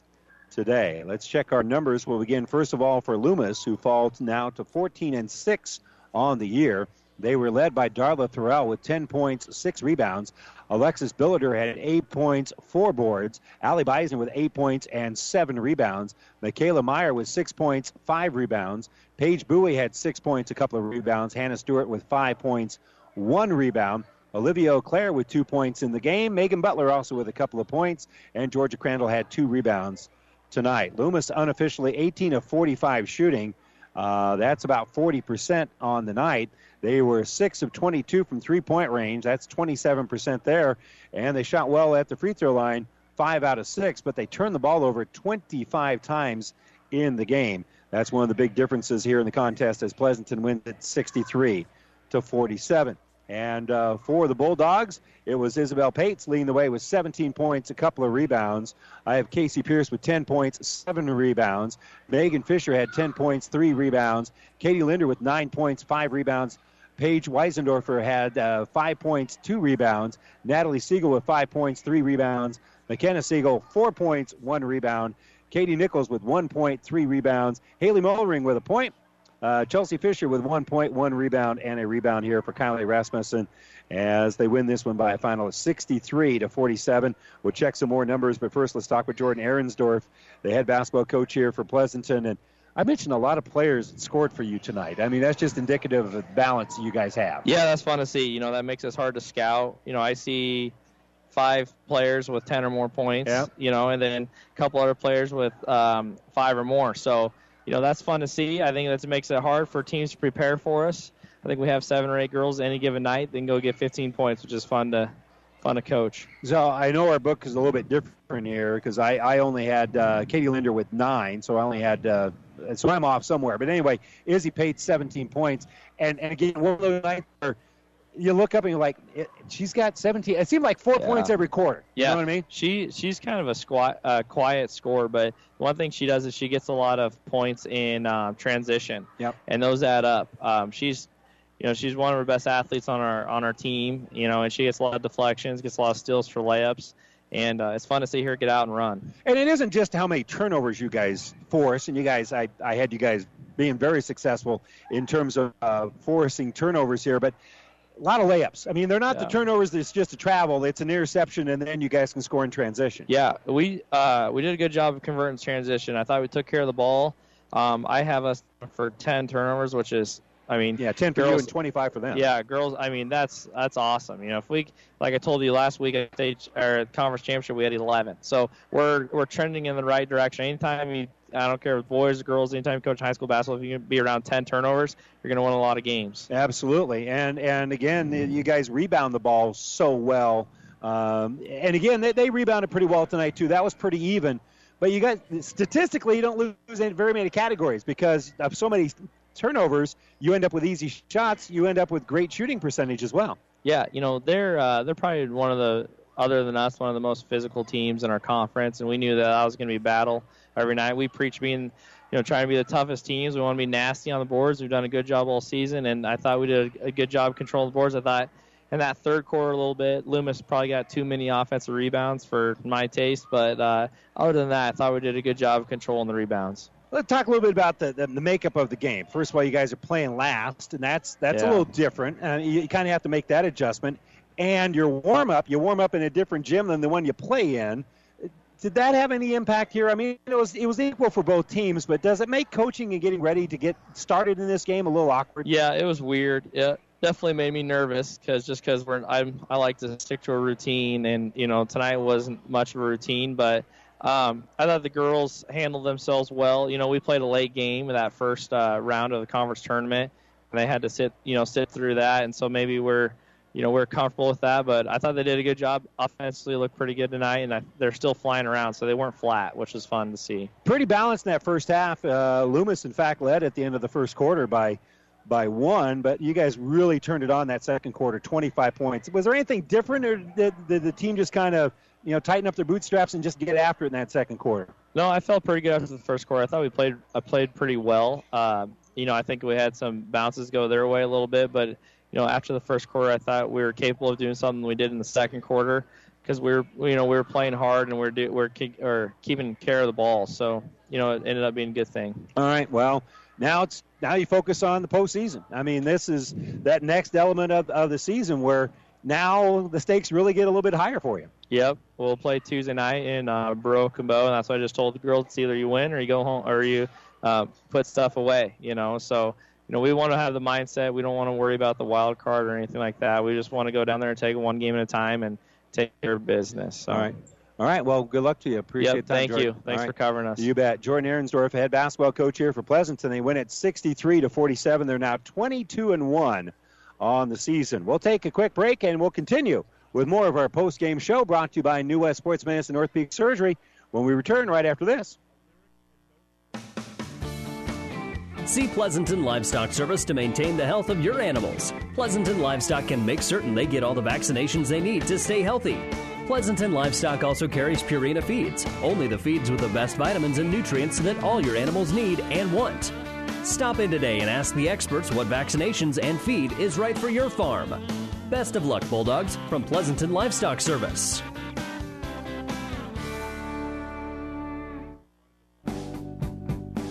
today. Let's check our numbers. We'll begin first of all for Loomis, who falls now to 14 and 6 on the year. They were led by Darla Thorell with 10 points, 6 rebounds. Alexis Billiter had 8 points, 4 boards. Allie Beisner with 8 points and 7 rebounds. Michaela Meyer with 6 points, 5 rebounds. Paige Bowie had 6 points, a couple of rebounds. Hannah Stewart with 5 points, 1 rebound. Olivia O'Clair with 2 points in the game. Megan Butler also with a couple of points. And Georgia Crandall had 2 rebounds tonight. Loomis unofficially 18 of 45 shooting. Uh, that's about 40% on the night. They were 6 of 22 from three point range. That's 27% there. And they shot well at the free throw line, 5 out of 6, but they turned the ball over 25 times in the game. That's one of the big differences here in the contest as Pleasanton wins at 63 to 47. And uh, for the Bulldogs, it was Isabel Pates leading the way with 17 points, a couple of rebounds. I have Casey Pierce with 10 points, seven rebounds. Megan Fisher had 10 points, three rebounds. Katie Linder with nine points, five rebounds. Paige Wiesendorfer had uh, five points, two rebounds. Natalie Siegel with five points, three rebounds. McKenna Siegel, four points, one rebound. Katie Nichols with one point, three rebounds. Haley Mullering with a point. Uh, Chelsea Fisher with one point, one rebound, and a rebound here for Kylie Rasmussen as they win this one by a final of 63 to 47. We'll check some more numbers, but first let's talk with Jordan Ahrensdorf, the head basketball coach here for Pleasanton. And I mentioned a lot of players that scored for you tonight. I mean, that's just indicative of the balance you guys have. Yeah, that's fun to see. You know, that makes us hard to scout. You know, I see five players with 10 or more points, Yeah. you know, and then a couple other players with um, five or more. So, you know, that's fun to see. I think that makes it hard for teams to prepare for us. I think we have seven or eight girls any given night, then go get 15 points, which is fun to fun to coach. So I know our book is a little bit different here because I, I only had uh, Katie Linder with nine, so I only had uh, so I'm off somewhere. But anyway, Izzy paid 17 points, and and again one of those nights where you look up and you're like, it, she's got 17. It seemed like four Yeah. points every quarter. Yeah, You know what I mean? She she's kind of a squat, uh, quiet scorer, but one thing she does is she gets a lot of points in um, transition. Yep. And those add up. Um, she's you know she's one of our best athletes on our on our team. You know, and she gets a lot of deflections, gets a lot of steals for layups, and uh, it's fun to see her get out and run. And it isn't just how many turnovers you guys force, and you guys, I, I had you guys being very successful in terms of uh, forcing turnovers here, but a lot of layups. I mean, they're not the turnovers It's just a travel; it's an interception, and then you guys can score in transition. Yeah, we uh, we did a good job of converting transition. I thought we took care of the ball. Um, I have us for 10 turnovers, which is, I mean, Yeah, 10 for you girls- and 25 for them. Yeah, girls. I mean, that's that's awesome. You know, if we, like I told you last week at state or at conference championship, we had 11. So we're we're trending in the right direction. Anytime you, I don't care if boys or girls, anytime you coach high school basketball, if you can be around 10 turnovers, you're going to win a lot of games. Absolutely, and and again, you guys rebound the ball so well, um, and again, they, they rebounded pretty well tonight too. That was pretty even, but you guys statistically you don't lose in very many categories because of so many turnovers. You end up with easy shots. You end up with great shooting percentage as well. Yeah, you know they're uh, they're probably one of the other than us one of the most physical teams in our conference, and we knew that that was going to be a battle every night. We preach being, you know, trying to be the toughest teams. We want to be nasty on the boards. We've done a good job all season, and I thought we did a, a good job controlling the boards. I thought in that third quarter a little bit, Loomis probably got too many offensive rebounds for my taste, but uh, other than that, I thought we did a good job of controlling the rebounds. Let's talk a little bit about the, the, the makeup of the game. First of all, you guys are playing last, and that's that's a little different. Uh, you you kind of have to make that adjustment. And your warm up, you warm up in a different gym than the one you play in. Did that have any impact here? I mean, it was it was equal for both teams, but does it make coaching and getting ready to get started in this game a little awkward? Yeah, it was weird. It definitely made me nervous because just because we're I'm I like to stick to a routine, and you know tonight wasn't much of a routine, but um, I thought the girls handled themselves well. You know, we played a late game in that first uh, round of the conference tournament, and they had to sit you know sit through that, and so maybe we're you know we're comfortable with that. But I thought they did a good job offensively, looked pretty good tonight, and I, they're still flying around, so they weren't flat, which was fun to see. Pretty balanced in that first half. Uh, Loomis, in fact, led at the end of the first quarter by by one, but you guys really turned it on that second quarter, 25 points. Was there anything different, or did, did the team just kind of, you know, tighten up their bootstraps and just get after it in that second quarter? No, I felt pretty good after the first quarter. I thought we played I played pretty well. Uh, you know, I think we had some bounces go their way a little bit, but you know, after the first quarter, I thought we were capable of doing something we did in the second quarter because we were you know we were playing hard and we are do, we keep, or keeping care of the ball. So you know, it ended up being a good thing. All right, well. Now it's now you focus on the postseason. I mean, this is that next element of, of the season where now the stakes really get a little bit higher for you. Yep, we'll play Tuesday night in uh, Broken Bow, and that's why I just told the girls: it's either you win or you go home, or you uh, put stuff away. You know, so you know we want to have the mindset. We don't want to worry about the wild card or anything like that. We just want to go down there and take one game at a time and take care of business. All right. All right. Well, good luck to you. Appreciate yep, time, Thank Jordan. you. Thanks right. for covering us. You bet. Jordan Ahrensdorf, head basketball coach here for Pleasanton. They win at 63 to 47. They're now 22 and one on the season. We'll take a quick break and we'll continue with more of our post-game show brought to you by New West Sports Medicine Orthopedic Surgery when we return right after this. See Pleasanton Livestock Service to maintain the health of your animals. Pleasanton Livestock can make certain they get all the vaccinations they need to stay healthy. Pleasanton Livestock also carries Purina feeds, only the feeds with the best vitamins and nutrients that all your animals need and want. Stop in today and ask the experts what vaccinations and feed is right for your farm. Best of luck, Bulldogs, from Pleasanton Livestock Service.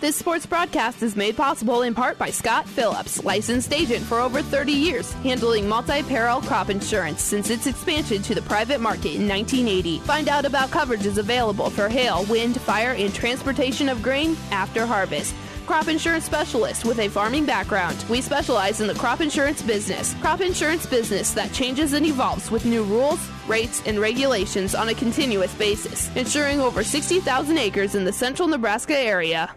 This sports broadcast is made possible in part by Scott Phillips, licensed agent for over 30 years, handling multi-peril crop insurance since its expansion to the private market in 1980. Find out about coverages available for hail, wind, fire, and transportation of grain after harvest crop insurance specialist with a farming background. We specialize in the crop insurance business. Crop insurance business that changes and evolves with new rules, rates, and regulations on a continuous basis, insuring over 60,000 acres in the central Nebraska area.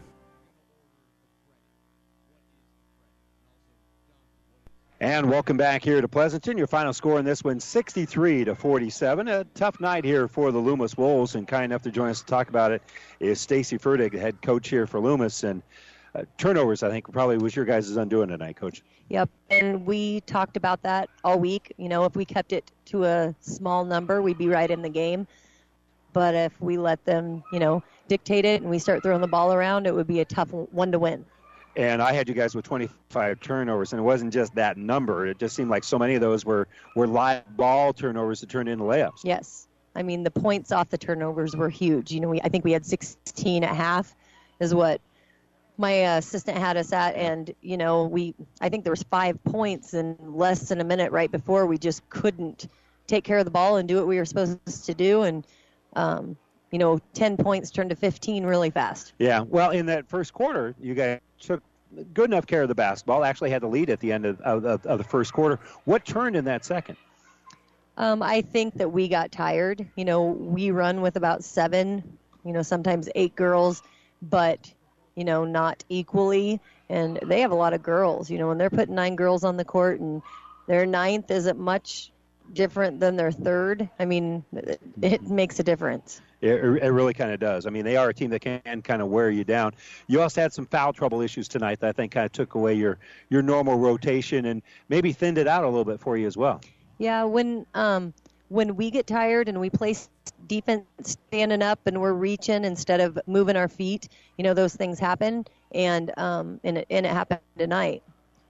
And welcome back here to Pleasanton. Your final score in this one, 63 to 47. A tough night here for the Loomis Wolves, and kind enough to join us to talk about it is Stacy Furtick, head coach here for Loomis. And uh, turnovers, I think, probably was your guys' undoing tonight, Coach. Yep, and we talked about that all week. You know, if we kept it to a small number, we'd be right in the game. But if we let them, you know, dictate it and we start throwing the ball around, it would be a tough one to win and I had you guys with 25 turnovers, and it wasn't just that number. It just seemed like so many of those were were live ball turnovers that turned into layups. Yes, I mean the points off the turnovers were huge. You know, we I think we had 16 at half, is what my uh, assistant had us at, and you know we I think there was five points in less than a minute right before we just couldn't take care of the ball and do what we were supposed to do, and um, you know, 10 points turned to 15 really fast. Yeah. Well, in that first quarter, you guys took good enough care of the basketball. Actually, had the lead at the end of, of, of the first quarter. What turned in that second? Um, I think that we got tired. You know, we run with about seven, you know, sometimes eight girls, but you know, not equally. And they have a lot of girls. You know, when they're putting nine girls on the court and their ninth isn't much different than their third, I mean, it makes a difference. It, it really kind of does. I mean, they are a team that can kind of wear you down. You also had some foul trouble issues tonight that I think kind of took away your your normal rotation and maybe thinned it out a little bit for you as well. Yeah, when um, when we get tired and we play defense standing up and we're reaching instead of moving our feet, you know, those things happen, and um, and it, and it happened tonight.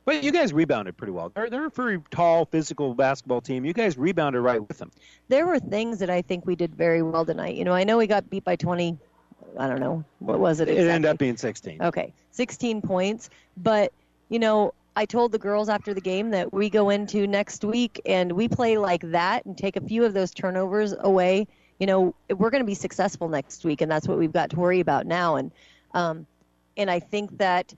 But you guys rebounded pretty well. They're, they're a very tall, physical basketball team. You guys rebounded right with them. There were things that I think we did very well tonight. You know, I know we got beat by 20. I don't know what was it. Exactly? It ended up being 16. Okay, 16 points. But you know, I told the girls after the game that we go into next week and we play like that and take a few of those turnovers away. You know, we're going to be successful next week, and that's what we've got to worry about now. And um, and I think that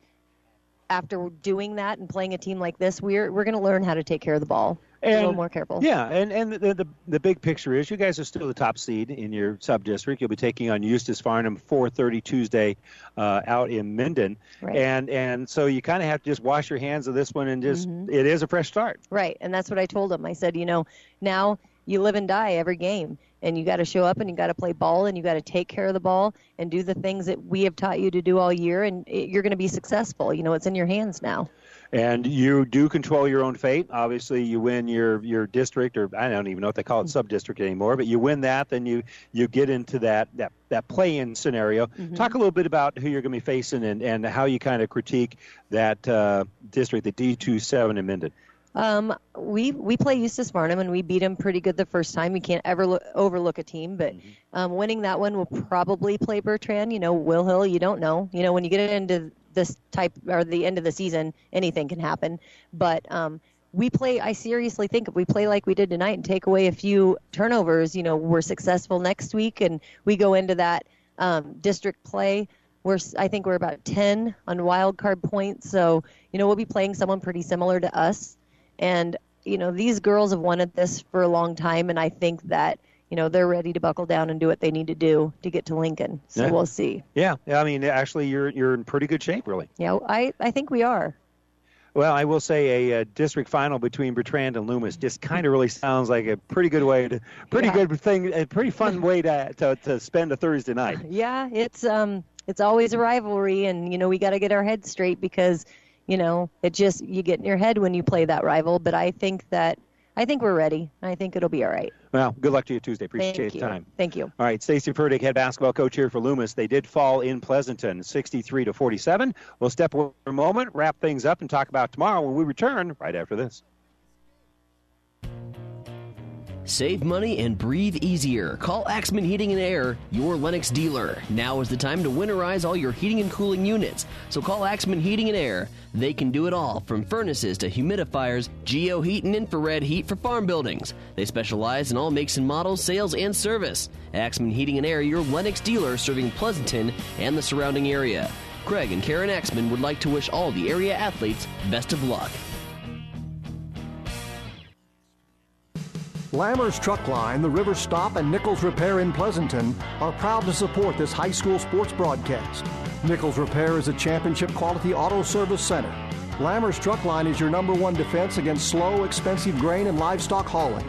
after doing that and playing a team like this, we're we're going to learn how to take care of the ball. a little more careful. Yeah, and and the, the the big picture is you guys are still the top seed in your sub district. You'll be taking on Eustis Farnham 4:30 Tuesday uh, out in Minden, Right. and and so you kind of have to just wash your hands of this one and just Mhm. it is a fresh start. Right, and that's what I told him. I said, you know, now you live and die every game, and you got to show up and you got to play ball and you got to take care of the ball and do the things that we have taught you to do all year, and it, you're going to be successful. You know, it's in your hands now. And you do control your own fate. Obviously, you win your your district, or I don't even know if they call it sub district anymore. But you win that, then you you get into that that that play in scenario. Mhm. Talk a little bit about who you're going to be facing and and how you kind of critique that uh, district, the D27 in Minden. Um, we we play Eustis Farnham and we beat them pretty good the first time. We can't ever lo- overlook a team, but um, winning that one will probably play Bertrand. You know, Will Hill. You don't know. You know, when you get into this type or the end of the season, anything can happen. But um, we play. I seriously think if we play like we did tonight and take away a few turnovers, you know, we're successful next week, and we go into that um, district play. We're I think we're about ten on wild card points, so you know we'll be playing someone pretty similar to us. And, you know, these girls have wanted this for a long time, and I think that, you know, they're ready to buckle down and do what they need to do to get to Lincoln. So Yeah. we'll see. Yeah, I mean, actually, you're you're in pretty good shape, really. Yeah, I, I think we are. Well, I will say a, uh district final between Bertrand and Loomis just kind of really sounds like a pretty good way to, pretty Yeah. good thing, a pretty fun way to, to to spend a Thursday night. Yeah, it's um it's always a rivalry and you know, we got to get our heads straight because, you know, it just you get in your head when you play that rival, but I think that I think we're ready. I think it'll be all right. Well, good luck to you Tuesday. Appreciate Thank the you. time. Thank you. All right, Stacy Furtick, head basketball coach here for Loomis. They did fall in Pleasanton, 63 to 47. We'll step away for a moment, wrap things up, and talk about tomorrow when we return right after this. Save money and breathe easier. Call Axman Heating and Air, your Lennox dealer. Now is the time to winterize all your heating and cooling units. So call Axman Heating and Air. They can do it all, from furnaces to humidifiers, geo heat and infrared heat for farm buildings. They specialize in all makes and models, sales, and service. Axman Heating and Air, your Lennox dealer serving Pleasanton and the surrounding area. Craig and Karen Axman would like to wish all the area athletes best of luck. Lammers Truck Line, the River Stop, and Nichols Repair in Pleasanton are proud to support this high school sports broadcast. Nichols Repair is a championship quality auto service center. Lammers Truck Line is your number one defense against slow, expensive grain and livestock hauling.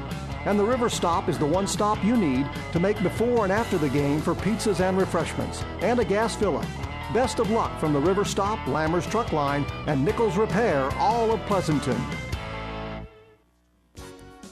And the River Stop is the one stop you need to make before and after the game for pizzas and refreshments and a gas fill up. Best of luck from the River Stop, Lammers Truck Line, and Nichols Repair, all of Pleasanton.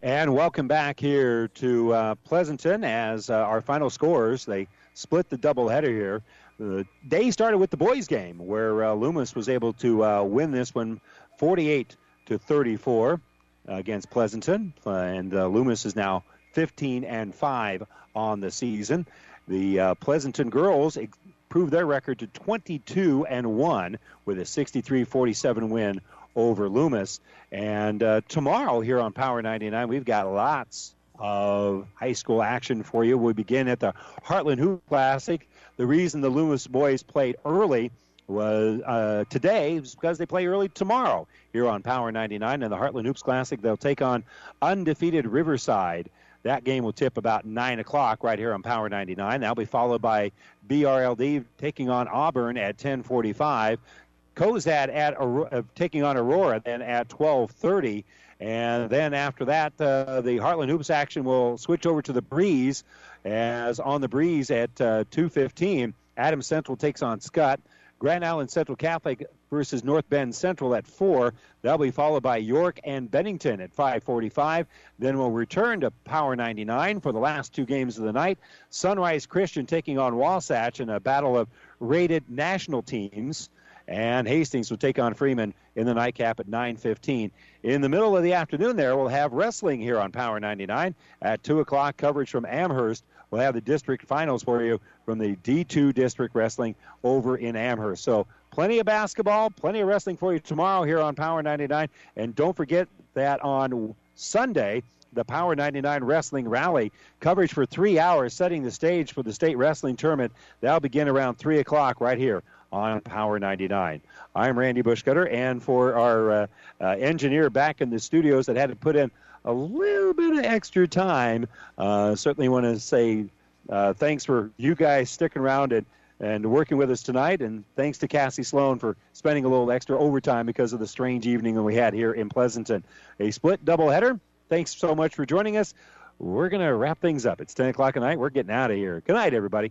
And welcome back here to uh, Pleasanton as uh, our final scores. They split the doubleheader here. The day started with the boys' game, where uh, Loomis was able to uh, win this one 48 to 34 against Pleasanton, and uh, Loomis is now 15 and 5 on the season. The uh, Pleasanton girls improved their record to 22 and 1 with a 63-47 win over Loomis. And uh, tomorrow here on Power 99, we've got lots of high school action for you. We begin at the Heartland Hoop Classic. The reason the Loomis boys played early was uh, today was because they play early tomorrow here on Power 99 and the Heartland Hoops Classic. They'll take on undefeated Riverside. That game will tip about 9 o'clock right here on Power 99. That'll be followed by BRLD taking on Auburn at 1045. Cozad at uh, taking on Aurora then at 12:30, and then after that, uh, the Heartland Hoops action will switch over to the Breeze, as on the Breeze at uh, 2:15, Adams Central takes on Scott. Grand Island Central Catholic versus North Bend Central at 4. That'll be followed by York and Bennington at 5:45. Then we'll return to Power 99 for the last two games of the night. Sunrise Christian taking on Wasatch in a battle of rated national teams. And Hastings will take on Freeman in the nightcap at 9:15. In the middle of the afternoon, there we'll have wrestling here on Power 99 at 2 o'clock. Coverage from Amherst. We'll have the district finals for you from the D2 district wrestling over in Amherst. So plenty of basketball, plenty of wrestling for you tomorrow here on Power 99, and don't forget that on Sunday the Power 99 Wrestling Rally. Coverage for three hours, setting the stage for the state wrestling tournament. That'll begin around 3 o'clock right here on Power 99. I'm Randy Bushcutter, and for our uh, uh, engineer back in the studios that had to put in a little bit of extra time, uh, certainly want to say thanks for you guys sticking around and, and working with us tonight, and thanks to Cassie Sloan for spending a little extra overtime because of the strange evening that we had here in Pleasanton. A split doubleheader. Thanks so much for joining us. We're going to wrap things up. It's 10 o'clock at night. We're getting out of here. Good night, everybody.